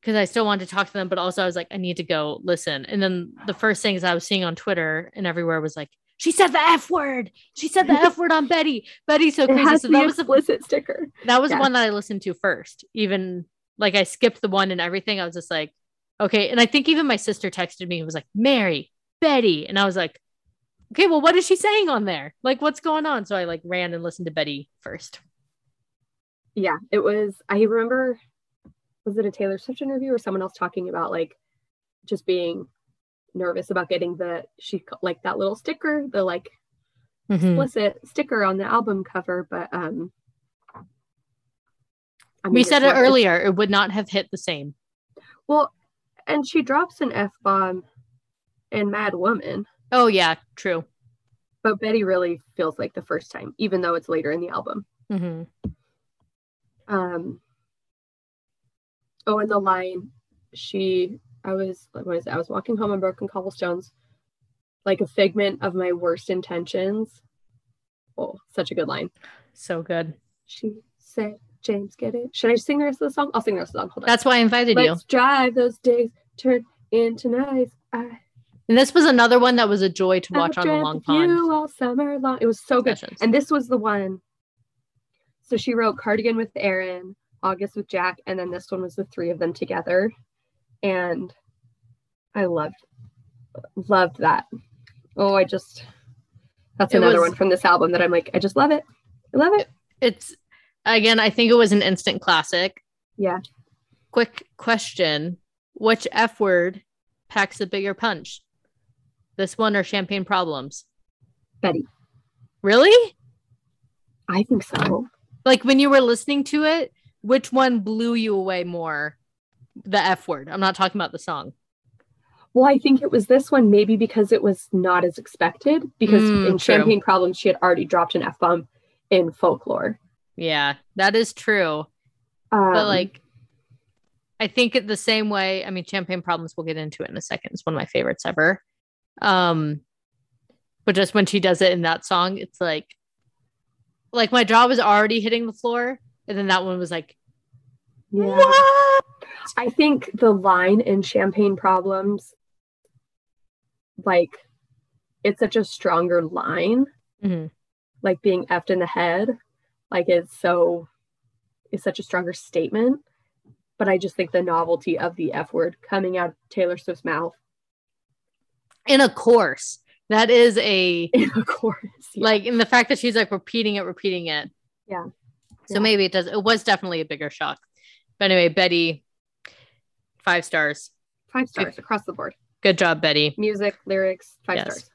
because I still wanted to talk to them, but also I was like, I need to go listen. And then the first things I was seeing on Twitter and everywhere was like, she said the F word. She said the F word on Betty. Betty's so crazy. So that was the explicit sticker that was Yeah. the one that I listened to first. Even like I skipped the one and everything. I was just like, okay. And I think even my sister texted me and was like, Mary, Betty. And I was like, okay, well, what is she saying on there? Like, what's going on? So I like ran and listened to Betty first. yeah it was i remember was it a taylor swift interview or someone else talking about like just being nervous about getting the she like that little sticker the like Mhm. explicit sticker on the album cover but um I We said it earlier. It would not have hit the same. well and she drops an f-bomb in mad woman. Oh, yeah, true. but betty really feels like the first time even though it's later in the album. Hmm um oh and the line she i was what is it? I was walking home on broken cobblestones like a figment of my worst intentions. Oh such a good line. So good. she said james get it should i sing the rest of the song i'll sing the rest of the song hold on That's why I invited you. let's drive those days turn into nights I And this was another one that was a joy to watch on the Long Pond. you all summer long it was so good sessions. And this was the one. So she wrote Cardigan with Aaron, August with Jack, and then this one was the three of them together. And I loved loved that. Oh, I just that's It another was- one from this album that I'm like, I just love it. I love it. it's again, I think it was an instant classic. Yeah. Quick question. Which F word packs a bigger punch? This one or champagne problems? Betty. Really? I think so. Like when you were listening to it, which one blew you away more? The F word. I'm not talking about the song. Well, I think it was this one, maybe because it was not as expected, because Mm, in true. Champagne Problems, she had already dropped an F bomb in folklore. Yeah, that is true. Um, but like I think it the same way. I mean, Champagne Problems. We'll get into it in a second. It's one of my favorites ever. Um, but just when she does it in that song, it's like, like my jaw was already hitting the floor, and then that one was like, yeah. what? I think the line in Champagne Problems, like, it's such a stronger line, Mhm. like being effed in the head, like, it's so, is such a stronger statement. But I just think the novelty of the F word coming out of Taylor Swift's mouth, In a course, that is a in a chorus. like in the fact that she's like repeating it, repeating it. Yeah. So Yeah. maybe it does. It was definitely a bigger shock. But anyway, Betty, five stars. Five stars across the board. Good job, Betty. Music, lyrics, five Yes. stars.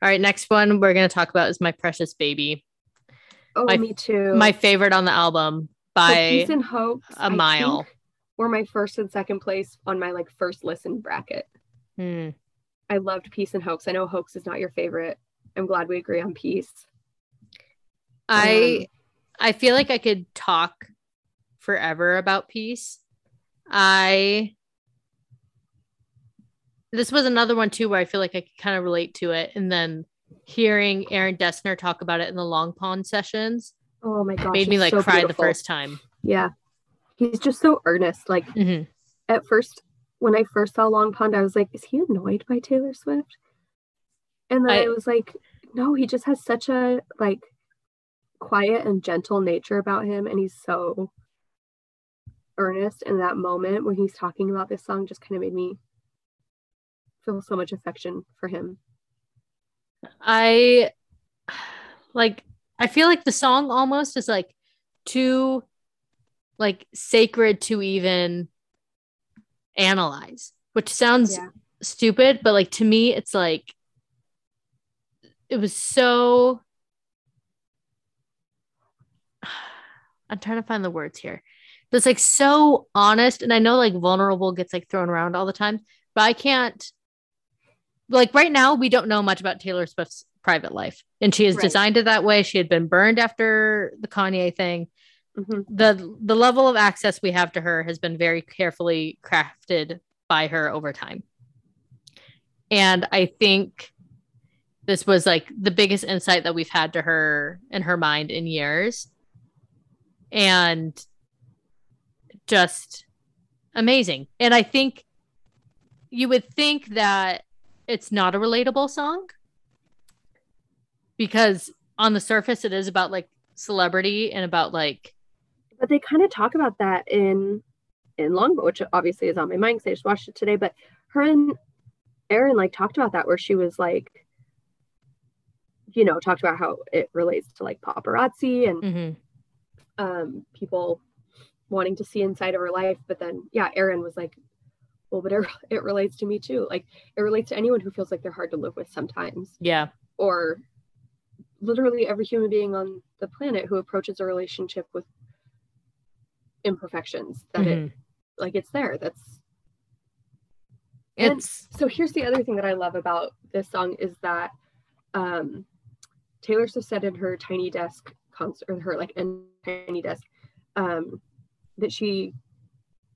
All right, next one we're going to talk about is My Precious Baby. Oh, My- me too. My favorite on the album So by Peace and Hoax, a mile. think, were my first and second place on my like first listen bracket. Hmm. I loved Peace and Hoax. I know Hoax is not your favorite. I'm glad we agree on Peace. I I feel like I could talk forever about peace. I this was another one too where I feel like I could kind of relate to it, and then hearing Aaron Dessner talk about it in the Long Pond sessions Oh my gosh, made me like so cry the first time. Yeah, he's just so earnest. Like Mhm. at first, when I first saw Long Pond, I was like, is he annoyed by Taylor Swift? And then I, I- was like, no, he just has such a like quiet and gentle nature about him, and he's so earnest. And that moment when he's talking about this song just kind of made me feel so much affection for him. I like I feel like the song almost is like too like sacred to even analyze, which sounds Yeah. stupid, but like to me it's like it was so I'm trying to find the words here. But it's like so honest and I know like vulnerable gets like thrown around all the time, but I can't like right now we don't know much about Taylor Swift's private life. And she has Right. designed it that way. She had been burned after the Kanye thing. Mhm. the the level of access we have to her has been very carefully crafted by her over time. And i think this was like the biggest insight that we've had to her in her mind in years. And just amazing. And i think you would think that it's not a relatable song because on the surface it is about like celebrity and about like but they kind of talk about that in in Long Pond, which obviously is on my mind because I just watched it today. But her and Aaron like talked about that where she was like, you know, talked about how it relates to like paparazzi and mhm. um, people wanting to see inside of her life. But then, yeah, Aaron was like, well, but it, it relates to me too. Like it relates to anyone who feels like they're hard to live with sometimes, yeah or literally every human being on the planet who approaches a relationship with imperfections that it Mhm. like it's there that's And- it's so here's the other thing that i love about this song is that um taylor swift said in her tiny desk concert or her like in tiny desk um that she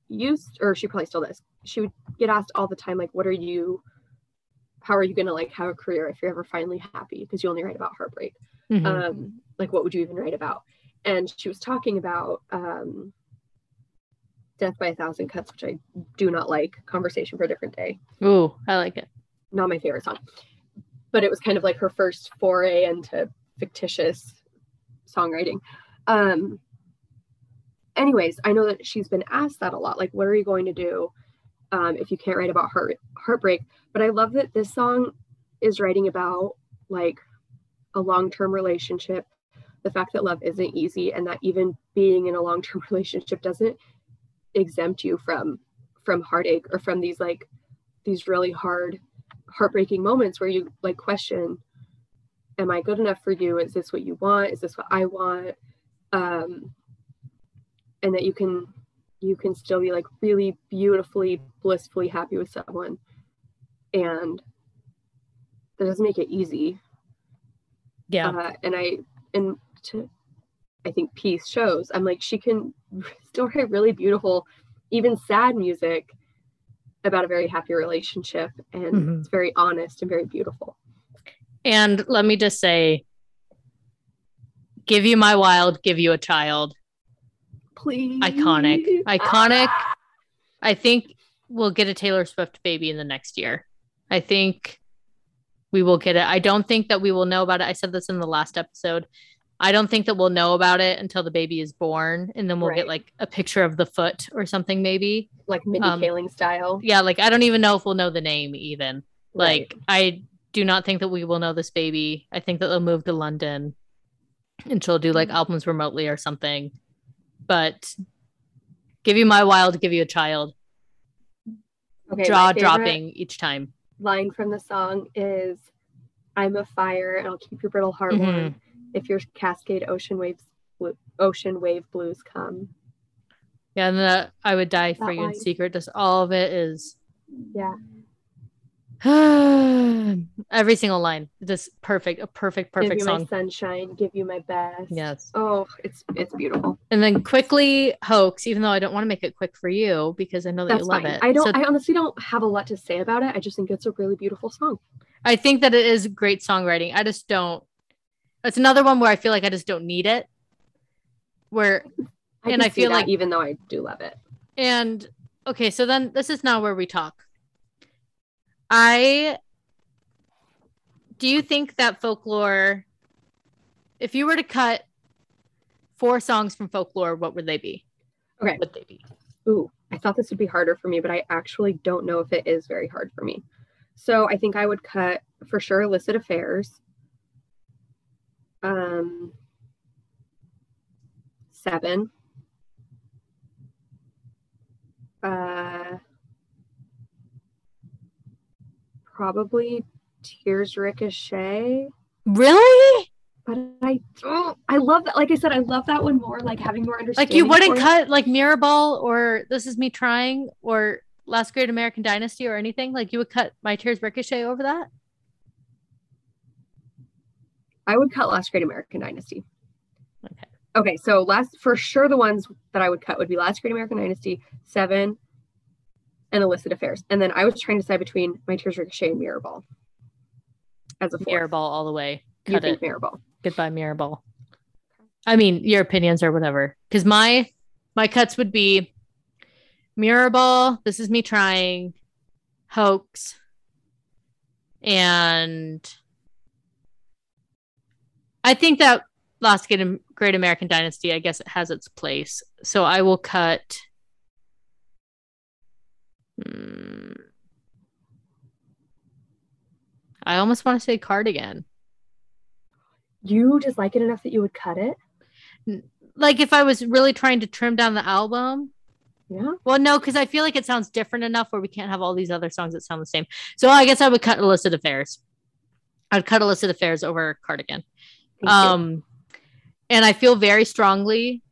used or she probably still does she would get asked all the time like what are you how are you going to like have a career if you're ever finally happy? Because you only write about heartbreak. Mhm. um like what would you even write about? And she was talking about um death by a thousand cuts which i do not like. Conversation for a different day. Ooh i like it. Not my favorite song. But it was kind of like her first foray into fictitious songwriting. Um anyways i know that she's been asked that a lot like what are you going to do um, if you can't write about heart heartbreak but i love that this song is writing about like a long-term relationship the fact that love isn't easy and that even being in a long-term relationship doesn't exempt you from from heartache or from these like these really hard heartbreaking moments where you like question am i good enough for you? Is this what you want? Is this what i want? Um and that you can you can still be like really beautifully blissfully happy with someone. And that doesn't make it easy. Yeah. Uh, and i and to i think peace shows. I'm like she can still write really beautiful even sad music about a very happy relationship. And Mhm. it's very honest and very beautiful. And let me just say give you my wild give you a child please. Iconic. Iconic Ah! i think we'll get a taylor swift baby in the next year. I think we will get it. I don't think that we will know about it. I said this in the last episode. I don't think that we'll know about it until the baby is born and then we'll get like a picture of the foot or something maybe. Like mindy Um, kaling style. yeah like i don't even know if we'll know the name even. Right. like i do not think that we will know this baby. I think that they'll move to london and she'll do like albums remotely or something. But give you my wild, give you a child. Okay, favorite dropping each time. line from the song is I'm a fire and I'll keep your brittle heart Mhm. warm if your cascade ocean waves ocean wave blues come. Yeah, and the I would die for That you in secret. Just all of it is Yeah. every single line. Just perfect, a perfect, perfect give you song. my sunshine, give you my best. Yes. Oh, it's it's beautiful. And then quickly hoax, even though I don't want to make it quick for you because I know that That's you love fine. it. I don't So I honestly don't have a lot to say about it. I just think it's a really beautiful song. I think that it is great songwriting. I just don't. It's another one where I feel like I just don't need it. Where I And I feel like- even though I do love it. and okay, so then this is now where we talk. I do you think that folklore if you were to cut four songs from folklore, what would they be? Okay. What would they be? Ooh, I thought this would be harder for me, but I actually don't know if it is very hard for me. So I think I would cut for sure illicit affairs. Um seven. Uh probably tears ricochet. Really? But I oh, I love that. Like I said, I love that one more, like having more understanding. Like you wouldn't cut like Mirrorball or This Is Me Trying or Last Great American Dynasty or anything? Like you would cut My Tears Ricochet over that? I would cut Last Great American Dynasty. Okay. Okay, so last for sure the ones that I would cut would be Last Great American Dynasty, Seven, and Illicit Affairs. And then I was trying to decide between My Tears Ricochet and Mirrorball. As a fourth. Mirrorball all the way. You Cut think it. Mirrorball. Goodbye, Mirrorball. I mean, your opinions or whatever. Because my my cuts would be Mirrorball, This Is Me Trying, Hoax, and I think that Last Great American Dynasty, I guess it has its place. So I will cut. Hmm. I almost want to say Cardigan. You just like it enough that you would cut it? like if I was really trying to trim down the album. Yeah. Well, no, because I feel like it sounds different enough where we can't have all these other songs that sound the same. So I guess I would cut Illicit Affairs. I'd cut Illicit Affairs over Cardigan. Um, and I feel very strongly.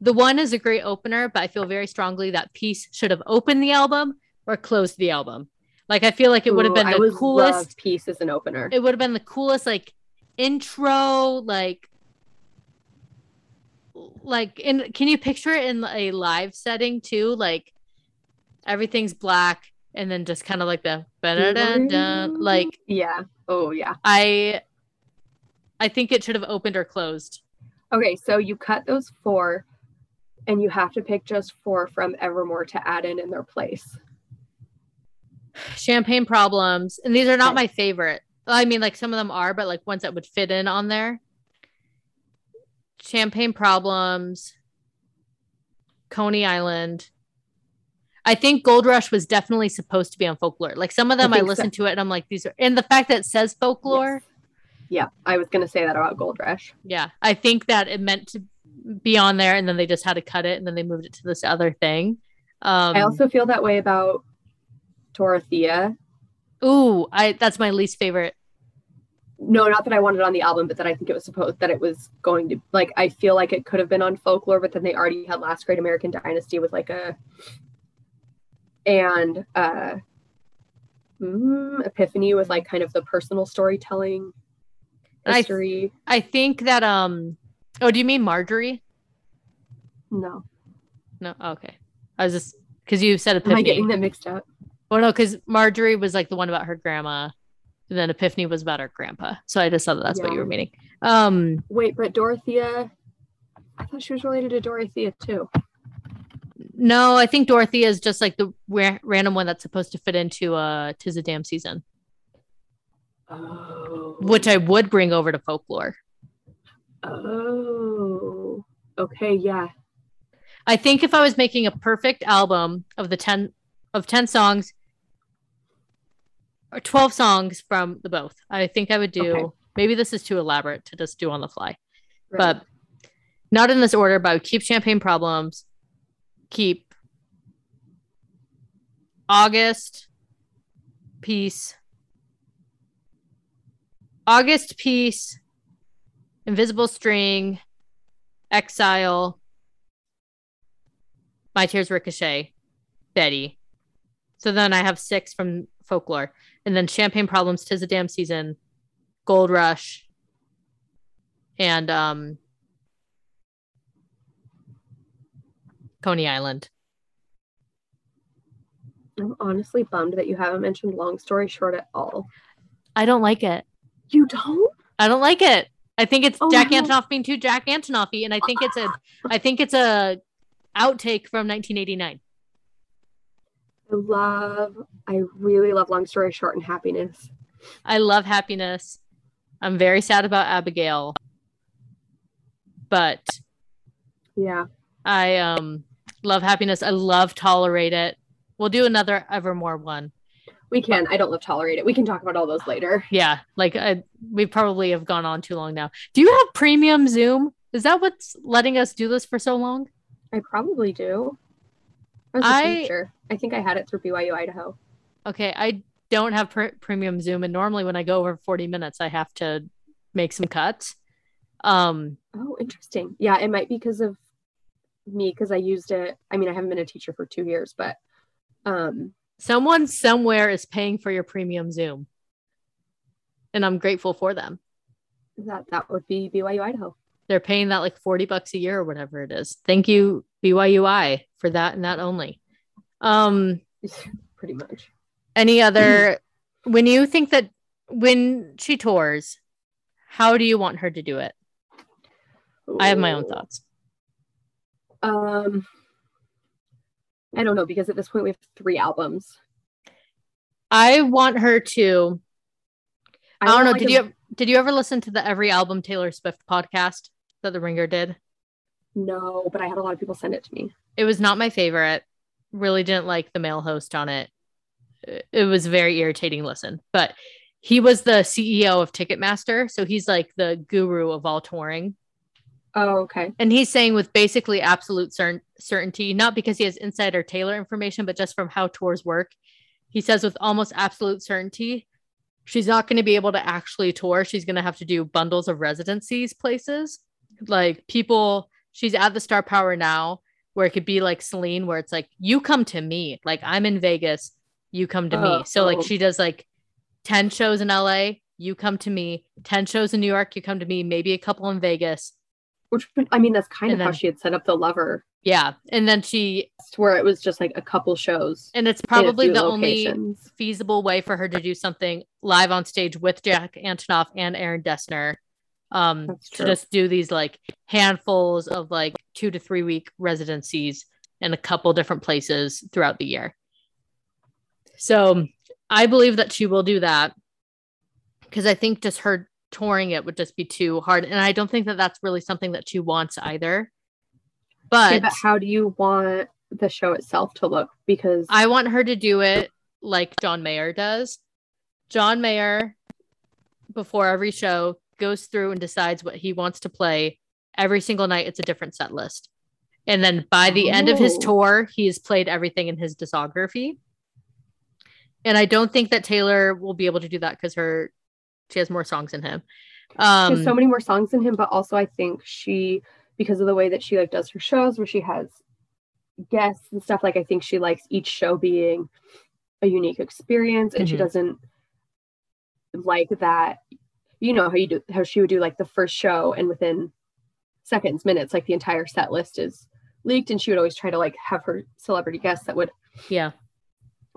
The one is a great opener, but I feel very strongly that piece should have opened the album or closed the album. Like I feel like it would have been the coolest love Peace as an opener. it would have been the coolest like intro like like in can you picture it in a live setting too like everything's black and then just kind of like the like yeah. Oh yeah. i i think it should have opened or closed Okay, so you cut those four and you have to pick just four from Evermore to add in in their place. champagne problems and these are not Okay. my favorite i mean like some of them are but like ones that would fit in on there champagne problems coney island i think gold rush was definitely supposed to be on folklore like some of them i, think so. to it and i'm like these are and the fact that it says folklore Yeah, I was gonna say that about Gold Rush. yeah i think that it meant to be on there and then they just had to cut it and then they moved it to this other thing um I also feel that way about Dorothea. ooh i that's my least favorite No, not that I wanted it on the album, but that I think it was supposed that it was going to like I feel like it could have been on folklore, but then they already had Last Great American Dynasty with like a and uh mm, Epiphany was like kind of the personal storytelling I- history. I think that um oh do you mean Marjorie? no. No, oh, okay. I was just because you said Am I getting them mixed up? well, no, because Marjorie was like the one about her grandma, and then Epiphany was about her grandpa. So I just thought that that's what you were meaning. Um, Wait, but Dorothea I thought she was related to Dorothea too. no, I think Dorothea is just like the ra- random one that's supposed to fit into uh Tis a Damn Season, Oh. which I would bring over to folklore. Oh. Okay, yeah. I think if I was making a perfect album of the 10 of 10 songs or 12 songs from the both, I think I would do Okay. maybe this is too elaborate to just do on the fly. Right. but not in this order. But I would keep Champagne Problems, keep August, Peace, August, Peace, Invisible String, Exile, My Tears Ricochet, Betty. So then I have six from folklore, and then Champagne Problems, Tis a Damn Season, Gold Rush, and um Coney Island. I'm honestly bummed that you haven't mentioned Long Story Short at all. I don't like it. You don't? I don't like it. I think it's Oh, Jack no. Antonoff being too Jack Antonoffy, and I think it's a, I think it's a outtake from 1989. I love, I really love Long Story Short and Happiness. I love happiness. I'm very sad about Abigail, but Yeah. I um love happiness. I love tolerate it. We'll do another Evermore one. We can. I don't love Tolerate It. We can talk about all those later. Yeah, like I, we probably have gone on too long now. Do you have premium Zoom? Is that what's letting us do this for so long? I probably do. I was I- teacher. I think I had it through BYU Idaho. Okay, I don't have pr- premium Zoom, and normally when I go over 40 minutes, I have to make some cuts. Um, Oh, interesting. Yeah, it might be because of me because I used it. I mean, I haven't been a teacher for two years, but um, someone somewhere is paying for your premium Zoom, and I'm grateful for them. that that would be BYU Idaho. They're paying that like 40 bucks a year or whatever it is. Thank you, BYUI, for that and that only. Um, Pretty much. any other when you think that when she tours how do you want her to do it i have my own thoughts Um, I don't know because at this point we have three albums. i want her to i, don't know like, did a- you did you ever listen to the every album taylor swift podcast that the ringer did No, but I had a lot of people send it to me. it was not my favorite really didn't like the male host on it It- it was a very irritating listen but he was the ceo of ticketmaster so he's like the guru of all touring Oh, okay. And he's saying with basically absolute cer- certainty, not because he has insider Taylor information, but just from how tours work. He says with almost absolute certainty, she's not going to be able to actually tour. She's going to have to do bundles of residencies places. Like people, she's at the Star Power now, where it could be like Celine, where it's like, you come to me. Like I'm in Vegas, you come to me. So like Oh. she does like 10 shows in LA, you come to me, 10 shows in New York, you come to me, maybe a couple in Vegas. Which I mean, that's kind And of how she had set up the lover, Yeah. And then she where it was just like a couple shows. And it's probably the only feasible way for her to do something live on stage with Jack Antonoff and Aaron Dessner. Um, to just do these like handfuls of like two to three week residencies in a couple different places throughout the year. So I believe that she will do that because I think just her touring it would just be too hard. And I don't think that that's really something that she wants either. But, Okay, but how do you want the show itself to look? Because I want her to do it like John Mayer does. John Mayer, before every show, goes through and decides what he wants to play. Every single night, it's a different set list. And then by the end of his tour, he has played everything in his discography. And I don't think that Taylor will be able to do that because her she has more songs than him. she Um, has so many more songs than him, but also I think she, because of the way that she like does her shows, where she has guests and stuff, like I think she likes each show being a unique experience, and she Mhm. doesn't like that. You know how you do how she would do like the first show, and within seconds, minutes, like the entire set list is leaked, and she would always try to like have her celebrity guests that would yeah.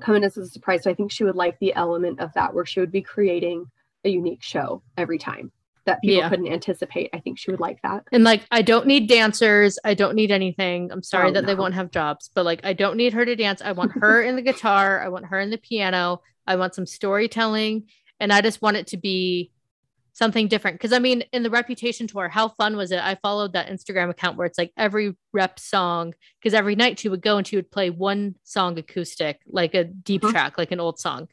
come in as a surprise. So I think she would like the element of that, where she would be creating a unique show every time that people Yeah. couldn't anticipate. I think she would like that. And like, I don't need dancers. I don't need anything. I'm sorry Oh, that they won't have jobs, but like, I don't need her to dance. I want her in the guitar. I want her in the piano. I want some storytelling. And I just want it to be something different. Cause I mean, in the Reputation tour, how fun was it? I followed that Instagram account where it's like every rep song, because every night she would go and she would play one song acoustic, like a deep Mhm. track, like an old song.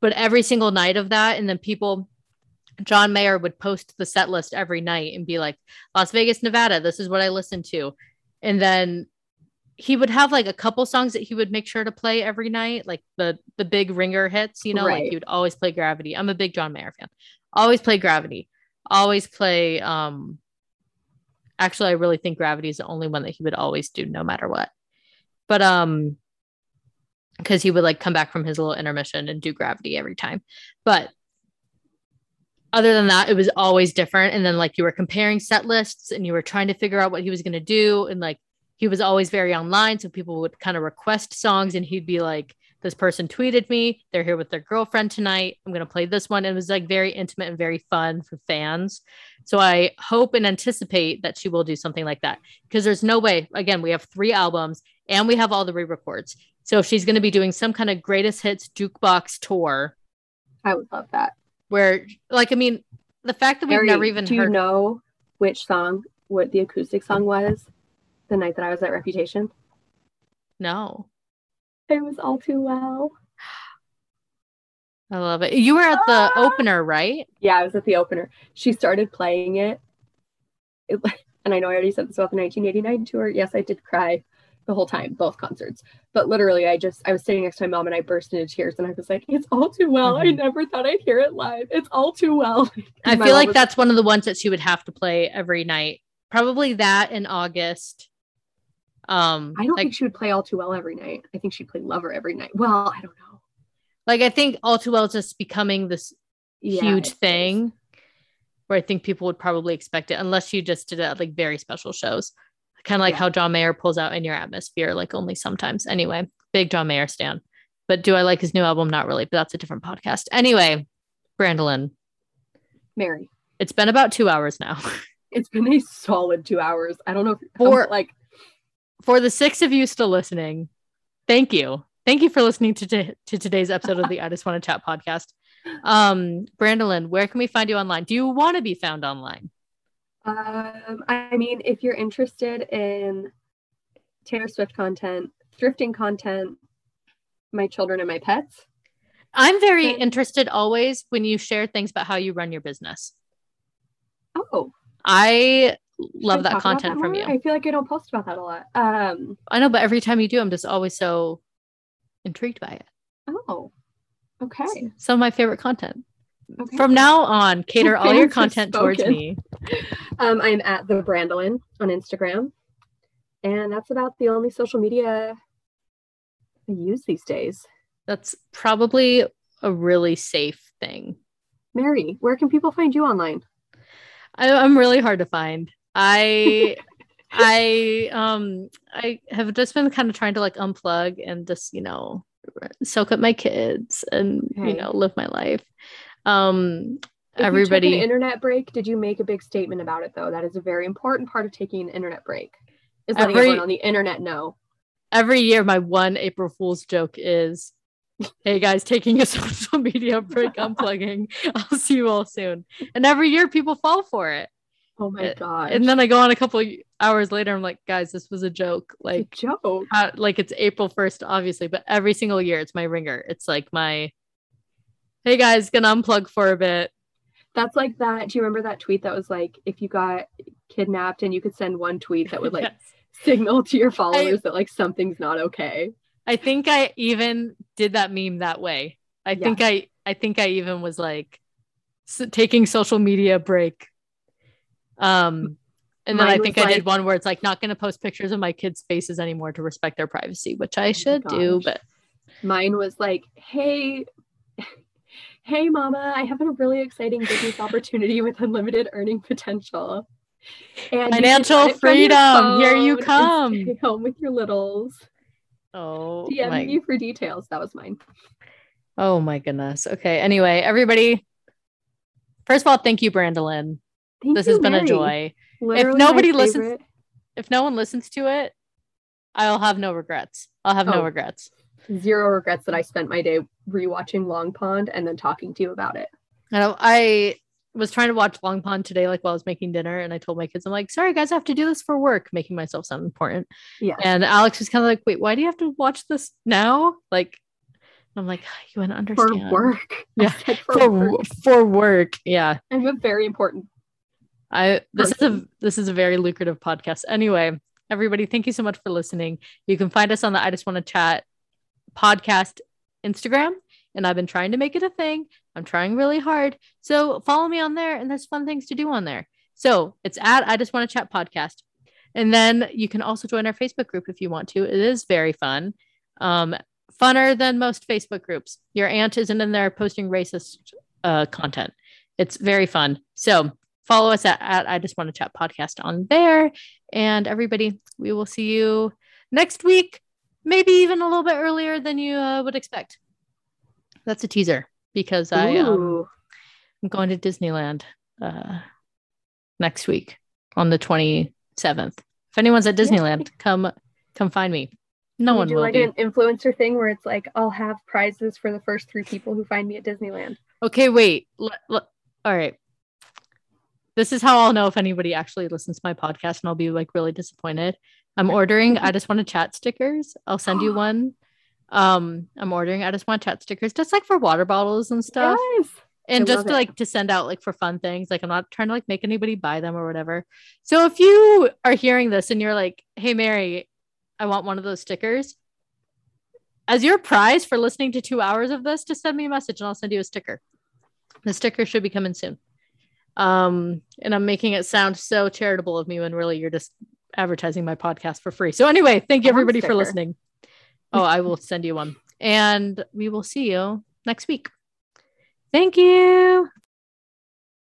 But every single night of that, and then people John Mayer would post the set list every night and be like, Las Vegas, Nevada, this is what I listen to. And then he would have like a couple songs that he would make sure to play every night, like the the big ringer hits, you know, Right. like he would always play Gravity. I'm a big John Mayer fan. Always play Gravity. Always play um actually I really think Gravity is the only one that he would always do no matter what. But um because he would like come back from his little intermission and do Gravity every time. But other than that, it was always different. And then like you were comparing set lists and you were trying to figure out what he was going to do. And like he was always very online. So people would kind of request songs and he'd be like, this person tweeted me. They're here with their girlfriend tonight. I'm going to play this one. It was like very intimate and very fun for fans. So I hope and anticipate that she will do something like that because there's no way. Again, we have three albums and we have all the re records. So if she's going to be doing some kind of greatest hits jukebox tour, I would love that. where like I mean, the fact that we've Mary, never even do you know which song, what the acoustic song was the night that I was at Reputation? no. It was all too well. I love it. You were at the Ah! opener, right? Yeah, I was at the opener. She started playing it. it and I know I already said this about the 1989 tour. Yes, I did cry the whole time, both concerts. But literally, I just, I was sitting next to my mom and I burst into tears and I was like, it's all too well. I Mhm. never thought I'd hear it live. It's all too well. I feel like was that's one of the ones that she would have to play every night. Probably that in August. Um I don't like think she would play all too well every night. I think she'd play Lover every night. Well, I don't know. like I think all too well is just becoming this Yeah, huge it is. thing where I think people would probably expect it unless you just did it at like very special shows. Kind of like Yeah. how John Mayer pulls out in your atmosphere, like only sometimes. Anyway, big John Mayer stand. But do I like his new album? Not really, but that's a different podcast. Anyway, Brandolyn, Mary. it's been about two hours now. It's been a solid two hours. I don't know if For- like For the six of you still listening, thank you. Thank you for listening to, to, to today's episode of the I Just Want to Chat podcast. Um, Brandolyn, where can we find you online? Do you want to be found online? Um, I mean, if you're interested in Taylor Swift content, thrifting content, my children and my pets, I'm very interested always when you share things about how you run your business. oh, I love that content from you. I feel like I don't post about that a lot. Um, I know, but every time you do, I'm just always so intrigued by it. oh, okay. Some of my favorite content. okay. From now on, cater all your content towards me. Um, I'm at the Brandolyn on Instagram, and that's about the only social media I use these days. That's probably a really safe thing. Mary, where can people find you online? I, I'm really hard to find. I I um I have just been kind of trying to like unplug and just you know soak up my kids and you know live my life. Um, If everybody. an internet break, did you make a big statement about it though? That is a very important part of taking an internet break. Is letting Every- everyone on the internet know. every year my one April Fool's joke is, "Hey guys, taking a social media break, unplugging. I'll see you all soon." And every year people fall for it. Oh my god. And then I go on a couple hours later, I'm like, "Guys, this was a joke." Like, a joke. uh, like it's April 1st, obviously, but every single year it's my ringer. It's like my, "Hey guys, gonna unplug for a bit." That's like that. Do you remember that tweet that was like if you got kidnapped and you could send one tweet that would like Yes. signal to your followers that like something's not okay? I think I even did that meme that way. I think I I think I even was like s- taking social media break. Um and then I think I did one where it's like not going to post pictures of my kids' faces anymore to respect their privacy, which I Oh should do, but Mine was like, hey, hey, mama, I have a really exciting business opportunity with unlimited earning potential. And Financial freedom, here you come. Home with your littles. oh DM my, me for details. That was mine. oh my goodness. Okay. Anyway, everybody, first of all, thank you, Brandolyn. Thank This you, has been a joy. Literally my nobody listens- If no one listens to it, I'll have no regrets. I'll have no Oh. regrets. zero regrets that I spent my day rewatching Long Pond and then talking to you about it. I know I was trying to watch Long Pond today, like while I was making dinner, and I told my kids, I'm like, sorry guys, I have to do this for work, making myself sound important. Yeah. And Alex was kind of like, wait, why do you have to watch this now? Like, I'm like, you want to For understand? work. Yeah, for, For work. for work. Yeah. I'm a very important. I this is a this is a very lucrative podcast. Anyway, everybody, thank you so much for listening. You can find us on the I just want to chat podcast Instagram, and I've been trying to make it a thing. I'm trying really hard. So follow me on there, and there's fun things to do on there. So it's at I just want to chat podcast. And then you can also join our Facebook group if you want to. It is very fun. Um, funner than most Facebook groups. Your aunt isn't in there posting racist uh, content. It's very fun. So follow us at, at I just want to chat podcast on there. And everybody, we will see you next week, maybe even a little bit earlier than you uh, would expect. That's a teaser because I um, I'm going to Disneyland uh, next week on the 27th. If anyone's at Disneyland, come come find me. No Can one do will like be. an influencer thing where it's like I'll have prizes for the first three people who find me at Disneyland. Okay, wait. L- l- all right. This is how I'll know if anybody actually listens to my podcast and I'll be like really disappointed. I'm ordering I just want to chat stickers. I'll send you one. Um, I'm ordering I just want chat stickers just like for water bottles and stuff. Yes. and I just to like to send out like for fun things like i'm not trying to like make anybody buy them or whatever so if you are hearing this and you're like hey mary i want one of those stickers as your prize for listening to two hours of this just send me a message and i'll send you a sticker the sticker should be coming soon um and i'm making it sound so charitable of me when really you're just advertising my podcast for free. So anyway thank you I want a everybody for listening. Oh i will send you one. And we will see you next week. Thank you.